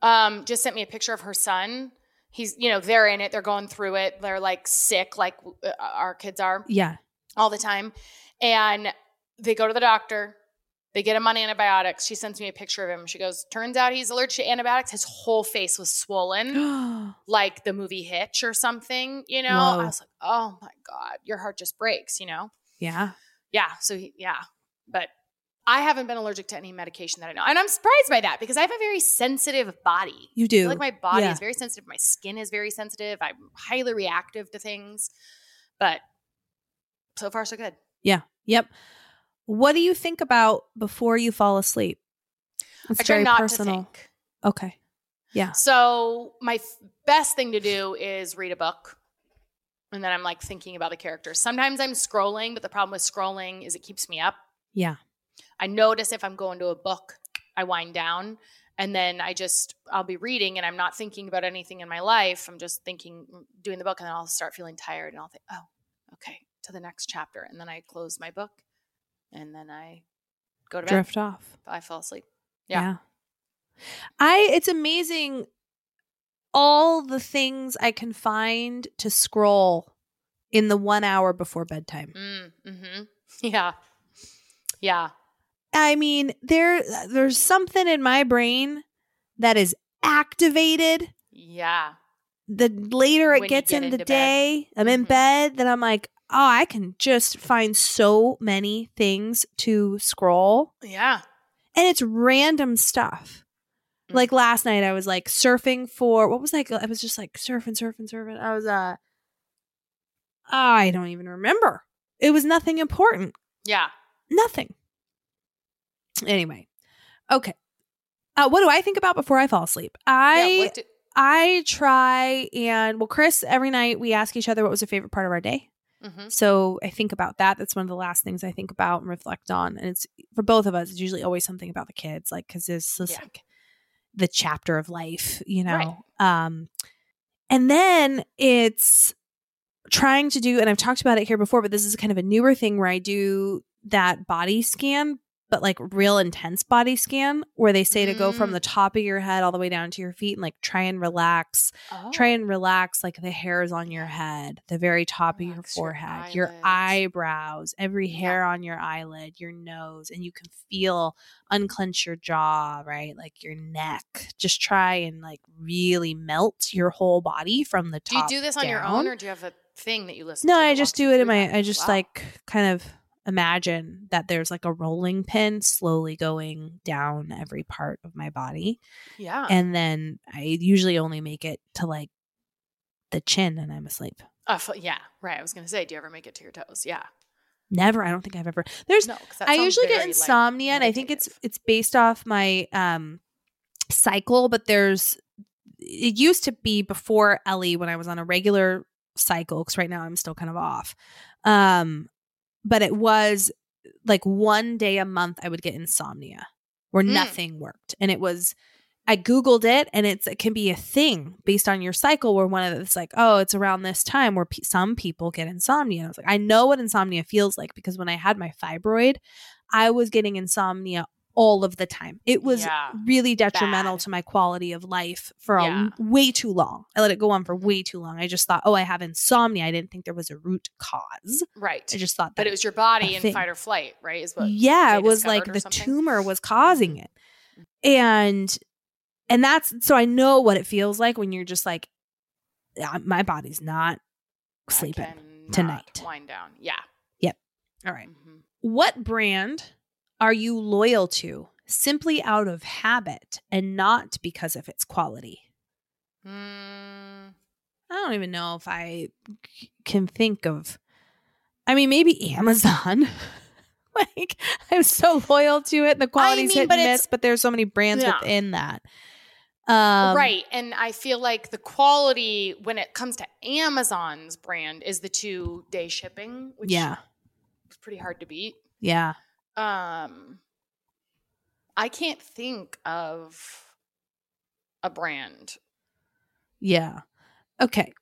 um just sent me a picture of her son. He's, you know, they're in it, they're going through it. They're like sick like uh, our kids are Yeah, all the time. And they go to the doctor. They get him on antibiotics. She sends me a picture of him. She goes, "Turns out he's allergic to antibiotics. His whole face was swollen." like the movie Hitch or something, you know? Whoa. I was like, oh my God, your heart just breaks, you know? yeah. Yeah. So, he, yeah. But I haven't been allergic to any medication that I know. And I'm surprised by that because I have a very sensitive body. You I do. feel like my body Yeah. is very sensitive. My skin is very sensitive. I'm highly reactive to things. But so far, so good. Yeah. Yep. What do you think about before you fall asleep? It's I try very not personal. to think. Okay. Yeah. So my f- best thing to do is read a book. And then I'm like thinking about the characters. Sometimes I'm scrolling, but the problem with scrolling is it keeps me up. Yeah. I notice if I'm going to a book, I wind down and then I just I'll be reading and I'm not thinking about anything in my life. I'm just thinking mm, doing the book and then I'll start feeling tired and I'll think, "Oh, okay, to the next chapter." And then I close my book and then I go to bed. Drift off. I fall asleep. Yeah. Yeah. I it's amazing all the things I can find to scroll in the 1 hour before bedtime. Mm, mhm. Yeah. Yeah. I mean, there there's something in my brain that is activated Yeah. the later it When gets get in the bed. day, I'm in Mhm. bed, then I'm like, "Oh, I can just find so many things to scroll." Yeah. And it's random stuff. Mm. Like last night I was like surfing for what was like I was just like surfing, surfing, surfing. I was uh I don't even remember. It was nothing important. Yeah. Nothing. Anyway. Okay. Uh, what do I think about before I fall asleep? I yeah. Do- I try and well, Chris, every night we ask each other what was the favorite part of our day. Mhm. So I think about that. That's one of the last things I think about and reflect on. And it's for both of us, it's usually always something about the kids, like because this is Yeah. like the chapter of life, you know. Right. Um, and then it's trying to do, and I've talked about it here before, but this is kind of a newer thing where I do that body scan, but like real intense body scan, where they say to go from Mm. the top of your head all the way down to your feet and like try and relax Oh. try and relax like the hairs on your head, the very top of your Relax your forehead, your, eyebrows, every Yeah. hair on your eyelid, your nose, and you can feel unclench your jaw, right? Like your neck. Just try and like really melt your whole body from the top. Do you do this on your own or do you have a thing that you listen to? No. I just do it in my? I just Wow. like kind of imagine that there's like a rolling pin slowly going down every part of my body Yeah. and then I usually only make it to like the chin and I'm asleep. Uh, yeah, right. I was gonna say, do you ever make it to your toes? Yeah. Never. I don't think I've ever. There's. no. I usually get very, like, insomnia, and I think it's it's based off my um cycle. But there's. It used to be before Ellie when I was on a regular cycle because right now I'm still kind of off. Um, but it was like one day a month I would get insomnia where Mm. nothing worked, and it was. I googled it, and it's it can be a thing based on your cycle. Where one of it's like, oh, it's around this time where pe- some people get insomnia. And I was like, I know what insomnia feels like because when I had my fibroid, I was getting insomnia all of the time. It was Yeah. really detrimental Bad. to my quality of life for Yeah. a, way too long. I let it go on for way too long. I just thought, oh, I have insomnia. I didn't think there was a root cause. right. I just thought that but it was your body in fight or flight, right? Is what? yeah, it was like the something? tumor was causing it. And and that's so I know what it feels like when you're just like "Uh, my body's not sleeping. tonight. Wind down. Yeah. Yep. All right. Mhm. What brand are you loyal to simply out of habit and not because of its quality? Mm, I don't even know if I can think of. I mean, maybe Amazon. like I'm so loyal to it. The quality's mean, hit but and miss, but there's so many brands Yeah. within that. Um, right. And I feel like the quality when it comes to Amazon's brand is the two day shipping, which Yeah. is pretty hard to beat. Yeah. Um, I can't think of a brand. Yeah. Okay.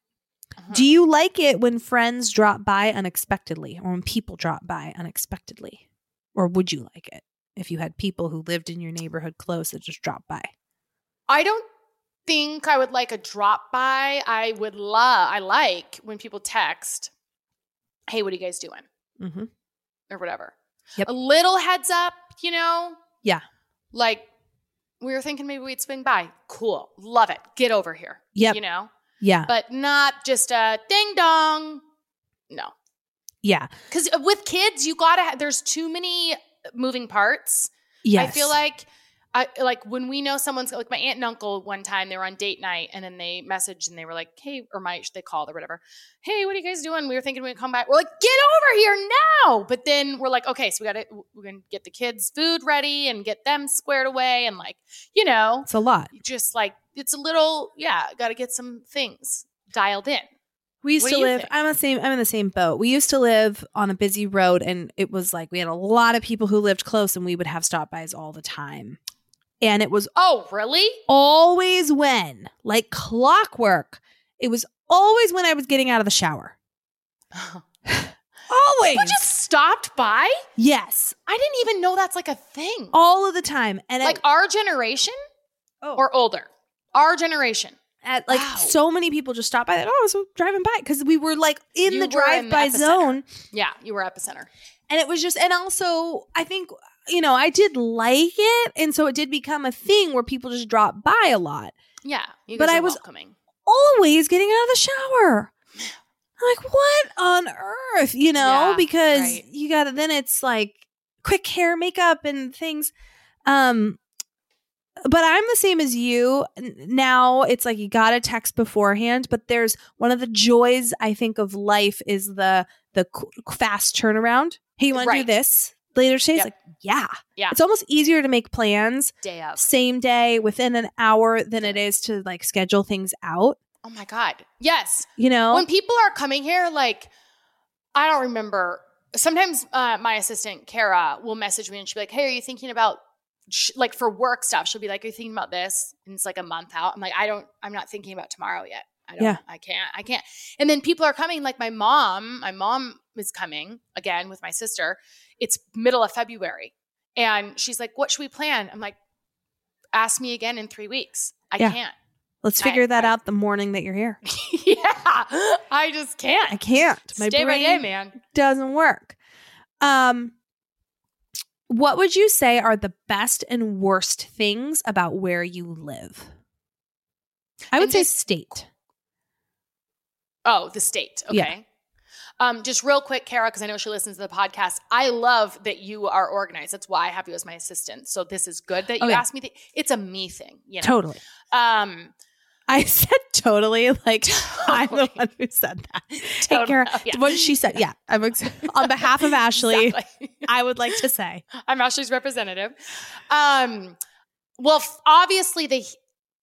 Uh-huh. Do you like it when friends drop by unexpectedly or when people drop by unexpectedly? Or would you like it if you had people who lived in your neighborhood close that just dropped by? I don't think I would like a drop by. I would love, I like when people text, hey, what are you guys doing? Mm-hmm. Or whatever. Yep. A little heads up, you know? Yeah. Like, we were thinking maybe we'd swing by. Cool. Love it. Get over here. Yeah. You know? Yeah. But not just a ding dong. No. Yeah. Because uh, with kids, you gotta, there's too many moving parts. Yes. I feel like I like when we know someone's like my aunt and uncle one time they were on date night and then they messaged and they were like, Hey, or my they called or whatever. Hey, what are you guys doing? We were thinking we'd come back. We're like, get over here now. But then we're like, okay, so we gotta we're gonna get the kids food ready and get them squared away and like, you know, it's a lot. just like it's a little, yeah, gotta get some things dialed in. We used What to live. think? I'm the same. I'm in the same boat. We used to live on a busy road, and it was like we had a lot of people who lived close, and we would have stop bys all the time. And it was Oh, really? always when, like clockwork, it was always when I was getting out of the shower. Oh. Always. People just stopped by? yes, I didn't even know that's like a thing. all of the time, and like at, our generation oh, or older? Our generation. at like wow. so many people just stopped by. that. oh, I was driving by because we were like in You the drive in by epicenter. zone. Yeah, you were epicenter. and it was just and also i think you know i did like it and so it did become a thing where people just drop by a lot. Yeah, But I was- welcoming. always getting out of the shower. I'm like what on earth you know Yeah, because right. you gotta then it's like quick hair makeup and things. Um but i'm the same as you. Now it's like you gotta text beforehand but there's one of the joys i think of life is the the fast turnaround. Hey you want to do this later today it's like yeah Yeah. it's almost easier to make plans Day of. same day within an hour than it is to like schedule things out Oh my god. Yes. you know When people are coming here, like I don't remember. Sometimes uh, my assistant Kara will message me and she'll be like, "Hey, are you thinking about?" Sh- like for work stuff, she'll be like, "Are you thinking about this?" And it's like a month out. I'm like, "I don't. I'm not thinking about tomorrow yet. I don't. Yeah. I can't. I can't." And then people are coming. Like my mom. My mom is coming again with my sister. It's middle of February, and she's like, "What should we plan?" I'm like, "Ask me again in three weeks. I Yeah. can't. let's I- figure that I- out the morning that you're here yeah, I just can't. i can't my by brain day, man. doesn't work. Um, what would you say are the best and worst things about where you live? I would And say just- state. Oh, the state. Okay. Yeah. Um, just real quick, Kara, because I know she listens to the podcast. I love that you are organized. That's why I have you as my assistant. So this is good that you Oh, yeah. asked me. It's a me thing, you know. Totally. Um, I said totally like I'm the one who said that. Hey, Totally. Kara, Oh, yeah. what she said. Yeah, I'm ex- on behalf of Ashley. exactly. I would like to say, I'm Ashley's representative. Um, well, f- obviously the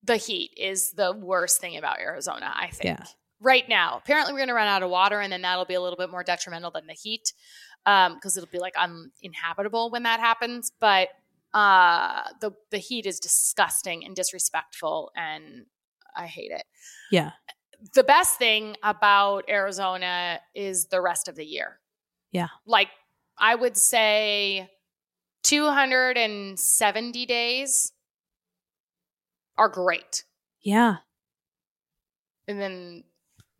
the heat is the worst thing about Arizona. I think. Yeah. Right now, apparently we're going to run out of water, and then that'll be a little bit more detrimental than the heat, because it'll be like uninhabitable when that happens. But uh, the the heat is disgusting and disrespectful, and I hate it. yeah, The best thing about Arizona is the rest of the year. Yeah. Like I would say 270 days are great. yeah. And then,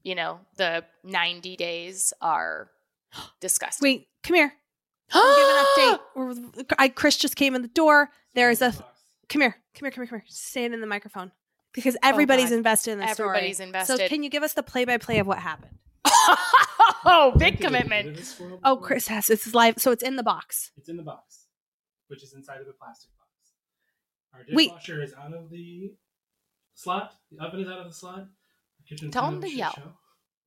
you know, the 90 days are disgusting. Wait, come here. I'll give an update. We're- I, Chris just came in the door. There is a come here, come here, come here, come here. Stand in the microphone because oh, everybody's God. invested in this Everybody's story. invested. So can you give us the play-by-play of what happened? oh, big commitment. Oh, Chris has it's live, so it's in the box. It's in the box. which is inside of the plastic box. Our Wait. dishwasher is out of the slot. The oven is out of the slot. The kitchen's Tell kind him to yell. show.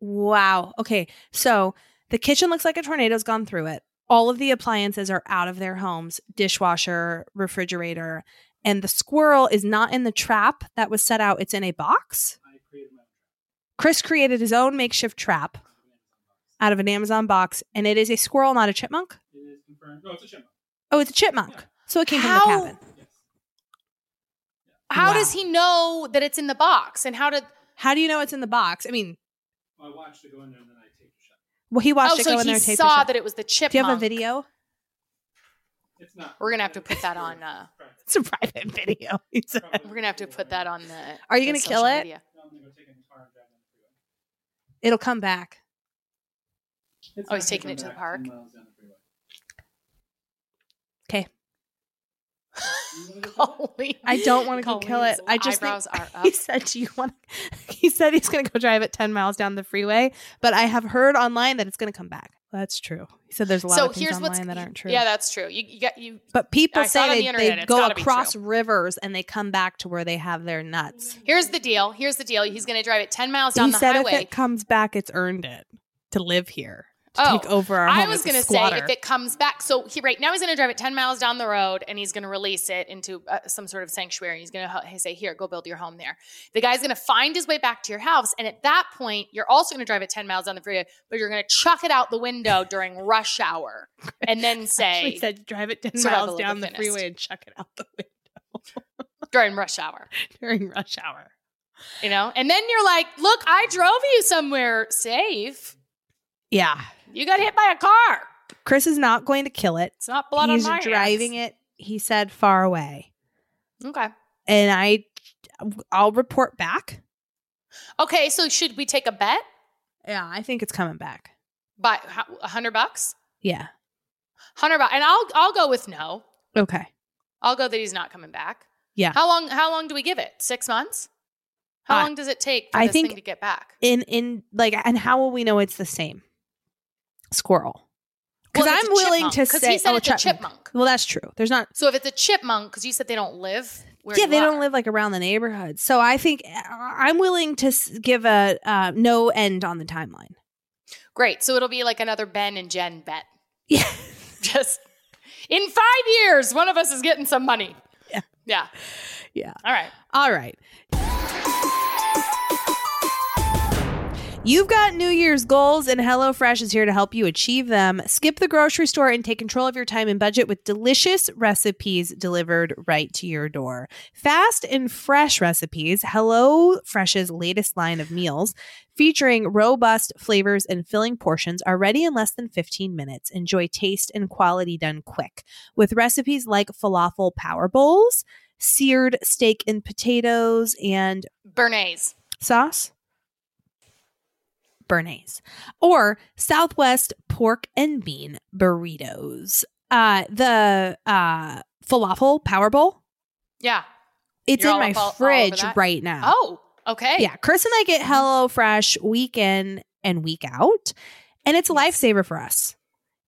Wow. Okay. So the kitchen looks like a tornado's gone through it. All of the appliances are out of their homes dishwasher, refrigerator, and the squirrel is not in the trap that was set out. It's in a box. I created Chris created his own makeshift trap out of an Amazon box, and it is a squirrel, not a chipmunk. It is confirmed. No, it's a chipmunk. Oh, it's a chipmunk. Yeah. So it came How- from the cabin. Yes. How Wow. does he know that it's in the box? And how did? How do you know it's in the box? I mean, Well, I watched it go in there and then I taped it shut. well, he watched oh, it so go in he there. taped it saw that it was the chipmunk. Do you have a video? It's not. We're gonna have to put that on, uh, It's a private video. We're gonna have to put that on the. Are you the gonna kill it? media. No, I'm gonna go take it in the car and drive down the freeway. It'll come back. It's Oh, he's gonna taking it to the park? 10 miles down the freeway. Okay. You wanna go kill it? Holy! I don't want to go kill it. I just think- are up. He said, "Do you want?" He said he's going to go drive it ten miles down the freeway, but I have heard online that it's going to come back. That's true. He said there's a lot so of things here's what's online that aren't true. Yeah, that's true. You, you got you. but people I saw it on say the they, internet. they go across rivers and they come back to where they have their nuts. Here's the deal. Here's the deal. He's gonna drive it ten miles down he the said highway. if it comes back, it's earned it to live here, to Oh, take over our home. I was going to say if it comes back. So he right now he's going to drive it 10 miles down the road and he's going to release it into uh, some sort of sanctuary. He's going to say, "Here, go build your home there." The guy's going to find his way back to your house and at that point, you're also going to drive it 10 miles down the freeway, but you're going to chuck it out the window during rush hour and then he say said drive it ten miles of the down the freeway and chuck it out the window during rush hour, during rush hour. you know? And then you're like, "Look, I drove you somewhere safe. Yeah, You got hit by a car. Chris is not going to kill it. It's not blood He's on my driving hands." it. He said far away, Okay. and I, I'll report back. Okay, so should we take a bet? Yeah, I think it's coming back. By a hundred bucks? Yeah. Hundred bucks, and I'll I'll go with no. Okay. I'll go that he's not coming back. Yeah. How long? How long do we give it? Six months? How Uh, long does it take for I this think- thing to get back? In in like, and how will we know it's the same squirrel? Because Well, I'm willing chipmunk, to say, he said oh, it's a chipmunk. Well, that's true. There's not. So if it's a chipmunk, because you said they don't live where yeah, they are. don't live like around the neighborhood. So I think uh, I'm willing to give a uh, no end on the timeline. Great. So it'll be like another Ben and Jen bet. Yeah. Just in five years, one of us is getting some money. Yeah. Yeah. Yeah. All right. All right. You've got New Year's goals, and HelloFresh is here to help you achieve them. Skip the grocery store and take control of your time and budget with delicious recipes delivered right to your door. Fast and fresh recipes, HelloFresh's latest line of meals, featuring robust flavors and filling portions, are ready in less than 15 minutes. Enjoy taste and quality done quick. With recipes like falafel power bowls, seared steak and potatoes, and Béarnaise. sauce. Béarnaise or Southwest pork and bean burritos. Uh, the uh, falafel power bowl. Yeah. It's You're in my all- all fridge that? right now. Oh, okay. Yeah, Chris and I get HelloFresh week in and week out, and it's a lifesaver for us.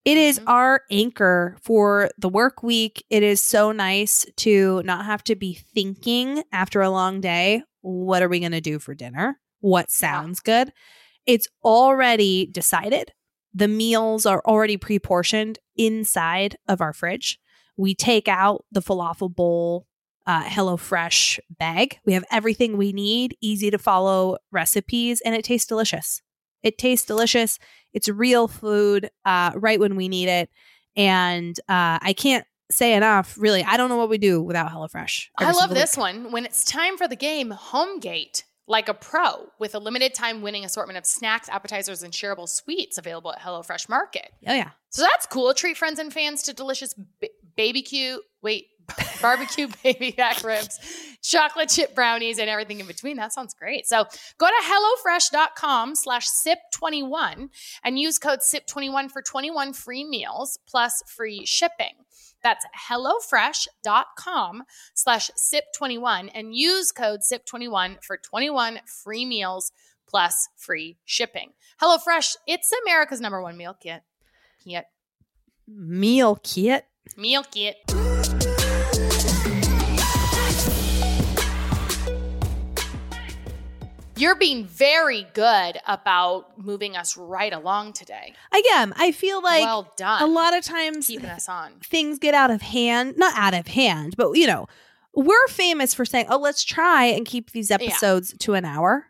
It is Mhm. our anchor for the work week. It is so nice to not have to be thinking after a long day, what are we going to do for dinner? What sounds good? It's already decided. The meals are already pre portioned inside of our fridge. We take out the falafel bowl uh, HelloFresh bag. We have everything we need, easy to follow recipes, and it tastes delicious. It tastes delicious. It's real food uh, right when we need it. And uh, I can't say enough, really. I don't know what we do without HelloFresh. I love this one. When it's time for the game, Homegate, like a pro, with a limited time winning assortment of snacks, appetizers, and shareable sweets available at HelloFresh Market. Oh, yeah. So that's cool. Treat friends and fans to delicious b- baby Q, wait, barbecue baby back ribs, chocolate chip brownies, and everything in between. That sounds great. So go to HelloFresh.com slash SIP21 and use code SIP21 for 21 free meals plus free shipping. That's HelloFresh.com slash SIP21 and use code SIP21 for 21 free meals plus free shipping. HelloFresh, it's America's number one meal kit. Kit. Meal kit. Meal kit. You're being very good about moving us right along today. Again, I feel like well done. a lot of times keeping us on. things get out of hand. Not out of hand, but you know, we're famous for saying, "Oh, let's try and keep these episodes to an hour."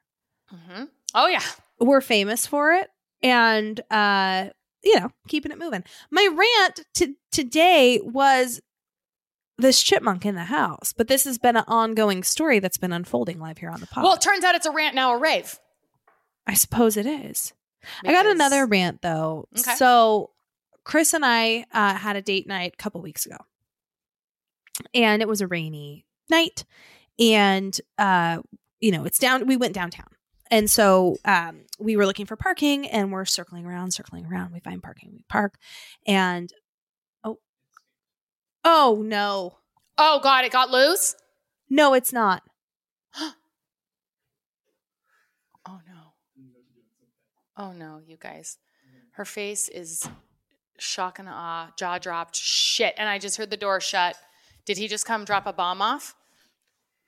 hmm Oh yeah. We're famous for it, and uh, you know, keeping it moving. My rant to today was this chipmunk in the house, but this has been an ongoing story that's been unfolding live here on the pod. Well, it turns out it's a rant now a rave. I suppose it is. I got another rant though. Okay. So Chris and I uh, had a date night a couple weeks ago, and it was a rainy night, and uh, you know it's down. We went downtown, and so um, we were looking for parking, and we're circling around, circling around. We find parking, we park, and oh no, Oh God, it got loose. no, it's not. Oh no. Oh no, you guys. Her face is shock and awe, jaw dropped. Shit. And I just heard the door shut. Did he just come drop a bomb off?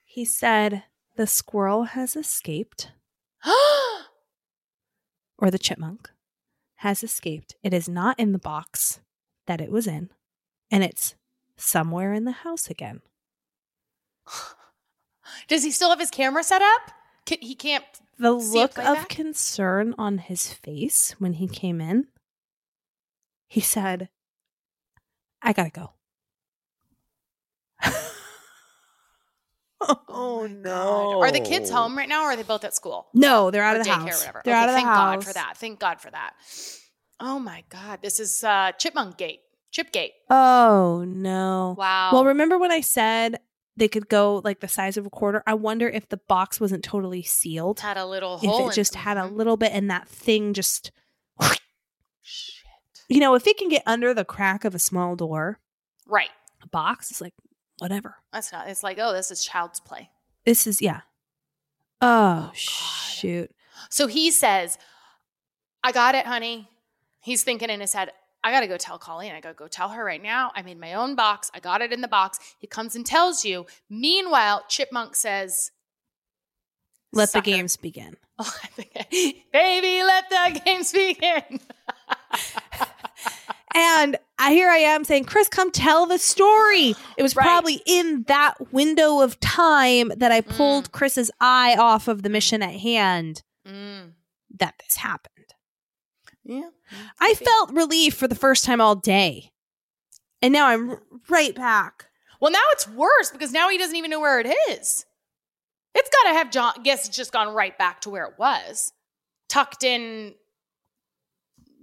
He said the squirrel has escaped. or the chipmunk has escaped. It is not in the box that it was in, and it's somewhere in the house again. Does he still have his camera set up? Ca- He can't. The See a look of concern on his face when he came in, he said, I gotta go. oh, no! God. Are the kids home right now or are they both at school? No, they're out or of the daycare house. or whatever. They're Okay, out of the thank house. God for that. Thank God for that. Oh my God. This is uh, Chipmunk Gate. Chipgate. Oh no. Wow. Well, remember when I said they could go like the size of a quarter? I wonder if the box wasn't totally sealed. had a little If it just had a Mhm. little bit and that thing just Shit. you know, if it can get under the crack of a small door, Right. a box, it's like whatever. That's not. It's like, oh, this is child's play. This is yeah. Oh, God. shoot. So he says, I got it, honey. He's thinking in his head, I got to go tell Colleen. I got to go tell her right now. I made my own box. I got it in the box. He comes and tells you. Meanwhile, Chipmunk says, Let "Sucker." the games begin. Baby, let the games begin. And I here I am saying, Chris, come tell the story. It was Right. probably in that window of time that I pulled Chris's eye off of the Mm. mission at hand Mm. that this happened. Yeah. I felt relief for the first time all day. And now I'm right back. Well, now it's worse because now he doesn't even know where it is. It's got to have John. Guess it's just gone right back to where it was, tucked in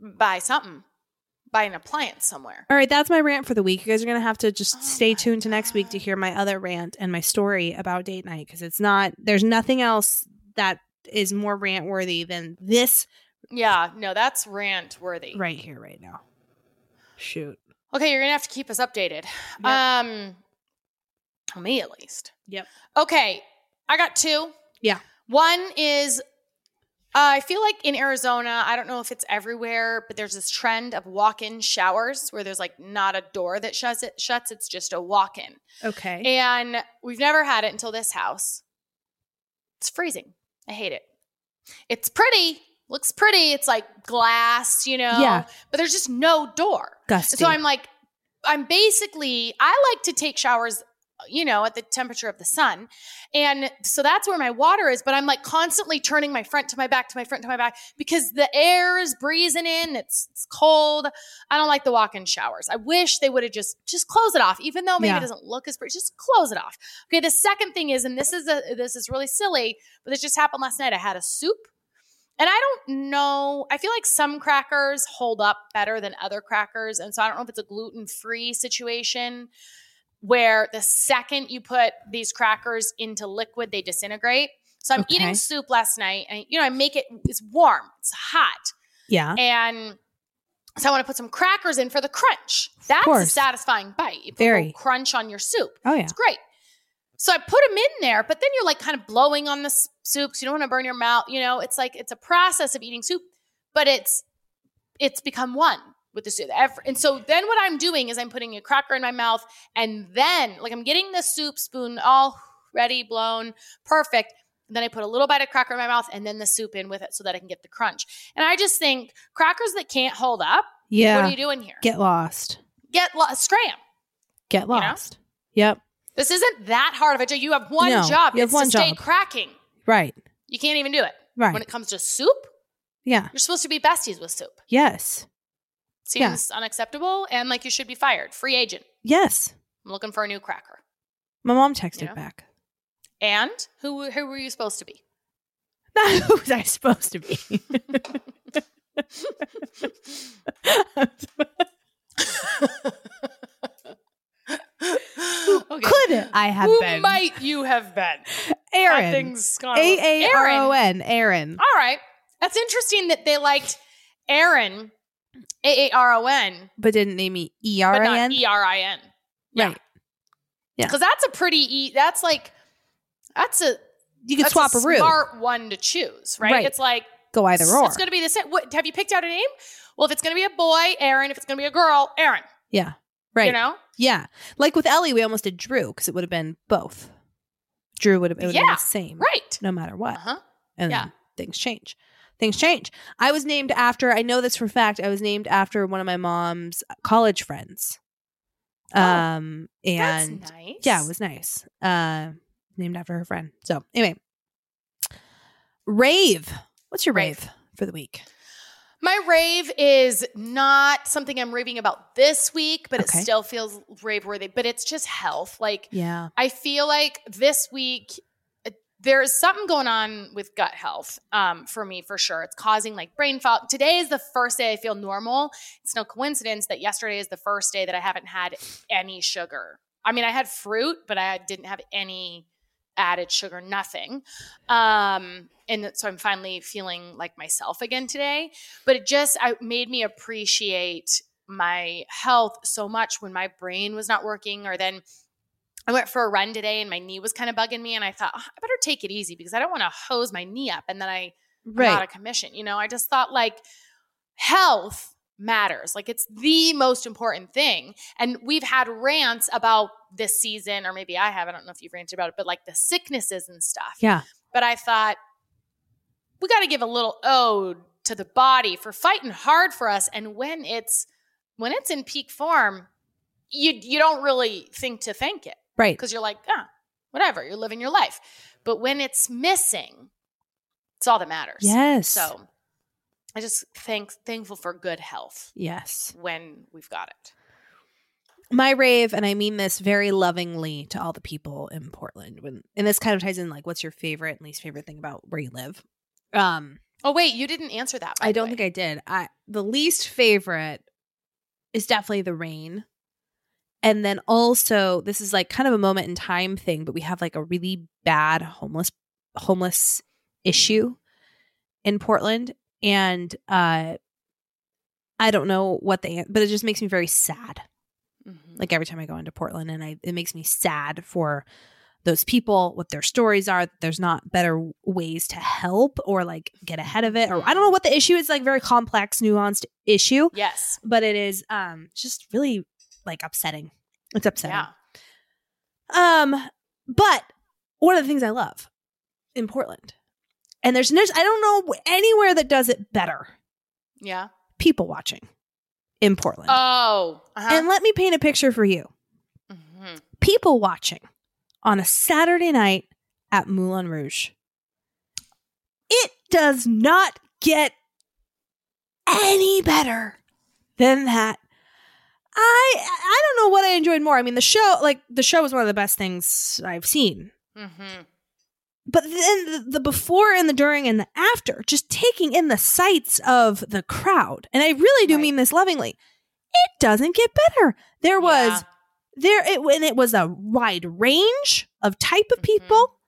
by something, by an appliance somewhere. All right, that's my rant for the week. You guys are going to have to just Oh stay my tuned to next week to hear my other rant and my story about date night because it's not, there's nothing else that is more rant worthy than this Yeah, no, that's rant worthy. right here, right now. Shoot. Okay, you're gonna have to keep us updated. Yep. Um, me at least. Yep. Okay, I got two. Yeah. One is, uh, I feel like in Arizona, I don't know if it's everywhere, but there's this trend of walk-in showers where there's like not a door that shuts it shuts. It's just a walk-in, Okay. and we've never had it until this house. It's freezing. I hate it. It's pretty. Looks pretty. It's like glass, you know. Yeah. But there's just no door. Gusty. So I'm like, I'm basically, I like to take showers, you know, at the temperature of the sun. And so that's where my water is. But I'm like constantly turning my front to my back, to my front, to my back because the air is breezing in. It's, it's cold. I don't like the walk in showers. I wish they would have just, just close it off, even though maybe Yeah. it doesn't look as pretty. Just close it off. Okay. The second thing is, and this is a, this is really silly, but this just happened last night. I had a soup. And I don't know. I feel like some crackers hold up better than other crackers. And so I don't know if it's a gluten free situation where the second you put these crackers into liquid, they disintegrate. So I'm Okay. eating soup last night and, you know, I make it, it's warm, it's hot. yeah. And so I want to put some crackers in for the crunch. That's a satisfying bite. You put Very. crunch on your soup. Oh, yeah. It's great. So I put them in there, but then you're like kind of blowing on the soup. So you don't want to burn your mouth. You know, it's like it's a process of eating soup, but it's it's become one with the soup. And so then what I'm doing is I'm putting a cracker in my mouth, and then like I'm getting the soup spoon all ready, blown, perfect. then I put a little bite of cracker in my mouth and then the soup in with it so that I can get the crunch. And I just think crackers that can't hold up, Yeah. what are you doing here? Get lost. Get lost. scram. Get know? lost. Yep. This isn't that hard of a job. You have one No, job. you have it's one to stay job. cracking. Right. You can't even do it. Right. When it comes to soup, yeah. you're supposed to be besties with soup. Yes. Seems unacceptable and like you should be fired. Free agent. Yes. I'm looking for a new cracker. My mom texted Yeah. back. And who who were you supposed to be? Not who was I supposed to be? Okay. Could I have Who been? might you have been? Aaron. things gone A A R O Aaron. Aaron. All right. That's interesting that they liked Aaron, A A R O N, But didn't name me E R but A not N. E R I N. Yeah. Right. Yeah. Because that's a pretty e. That's like that's a You could that's swap a, room. smart one to choose, right? Right. It's like Go either it's, or. It's going to be the same. What, have you picked out a name? Well, if it's going to be a boy, Aaron. If it's going to be a girl, Aaron. yeah. Right. You know. Yeah. Like with Ellie, we almost did Drew because it would have been both. Drew would have, it would have been Yeah. the same. Right. No matter what. Uh huh. And Yeah. then things change. Things change. I was named after, I know this for a fact, I was named after one of my mom's college friends. Oh, um and nice. yeah, it was nice. Uh named after her friend. So anyway. Rave. What's your rave, Rave. for the week? My rave is not something I'm raving about this week, but Okay. it still feels rave worthy. But it's just health. Like Yeah. I feel like this week uh, there's something going on with gut health um, for me for sure. It's causing like brain fog. Today is the first day I feel normal. It's no coincidence that yesterday is the first day that I haven't had any sugar. I mean, I had fruit, but I didn't have any added sugar, nothing. Um, and so I'm finally feeling like myself again today. But it just I, made me appreciate my health so much when my brain was not working, or then I went for a run today and my knee was kind of bugging me, and I thought "Oh, I better take it easy because I don't want to hose my knee up, and then I out Right. of commission. You know, I just thought like health matters. Like it's the most important thing. And we've had rants about this season, or maybe I have. I don't know if you've ranted about it, but like the sicknesses and stuff. Yeah. But I thought we got to give a little ode to the body for fighting hard for us. And when it's when it's in peak form, you you don't really think to thank it Right. because you're like, ah, whatever, you're living your life. But when it's missing, it's all that matters. Yes. So I just thank thankful for good health Yes. when we've got it. my rave, and I mean this very lovingly to all the people in Portland. When and this kind of ties in like, what's your favorite and least favorite thing about where you live? Um, Oh wait, you didn't answer that. I don't way. think I did. I the least favorite is definitely the rain. And then also, this is like kind of a moment in time thing, but we have like a really bad homeless homeless issue in Portland, and uh, I don't know what they, but it just makes me very sad. Mhm. Like every time I go into Portland, and I it makes me sad for those people, what their stories are. There's not better ways to help or like get ahead of it, or I don't know what the issue is. Like very complex, nuanced issue, Yes. but it is um just really like upsetting. It's upsetting. Yeah. Um, but one of the things I love in Portland, and there's no, I don't know anywhere that does it better. Yeah. People watching in Portland, Oh. Uh-huh. and let me paint a picture for you. Mhm. People watching on a Saturday night at Moulin Rouge. It does not get any better than that. I I don't know what I enjoyed more. I mean, the show like the show was one of the best things I've seen. Mhm. But then the, before and the during and the after, just taking in the sights of the crowd. And I really do Right. mean this lovingly. It doesn't get better. There was Yeah. there it when it was a wide range of type of Mhm. people.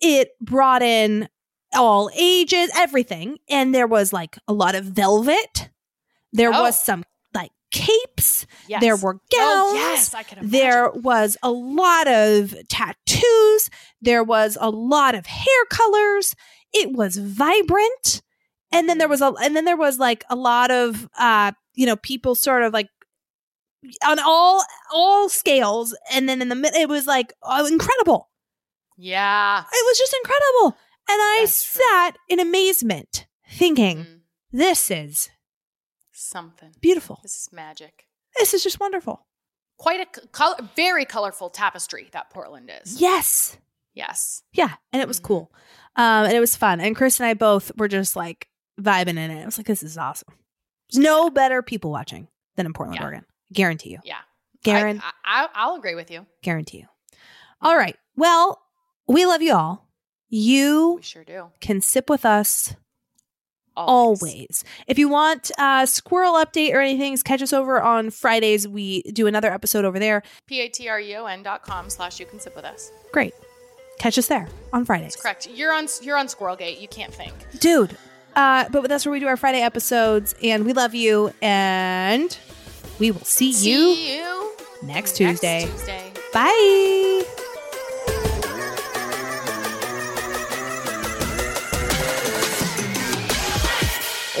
It brought in all ages, everything. And there was like a lot of velvet. There Oh. was some capes. Yes. There were gowns. Oh, yes, I can imagine. There was a lot of tattoos. There was a lot of hair colors. It was vibrant. And then there was a and then there was like a lot of uh you know people sort of like on all all scales and then in the mid it was like oh, incredible. Yeah. It was just incredible. And I That's true. sat in amazement, thinking, Mm, this is something. beautiful. This is magic. This is just wonderful. Quite a col- very colorful tapestry that Portland is. Yes. Yes. Yeah. And it was Mhm. cool. Um, and it was fun. And Chris and I both were just like vibing in it. I was like, this is awesome. There's no better people watching than in Portland, Yeah. Oregon. Guarantee you. Yeah. Guaran- I, I, I'll agree with you. guarantee you. All right. Well, we love you all. You We sure do. can sip with us Always. always. If you want a squirrel update or anything, catch us over on Fridays. We do another episode over there. P-A-T-R-E-O-N dot com slash you can sip with us. Great. Catch us there on Fridays. That's correct. You're on you're on Squirrelgate. You can't think. Dude. Uh, but that's where we do our Friday episodes, and we love you, and we will see, you See you next Tuesday. Next Tuesday. Bye.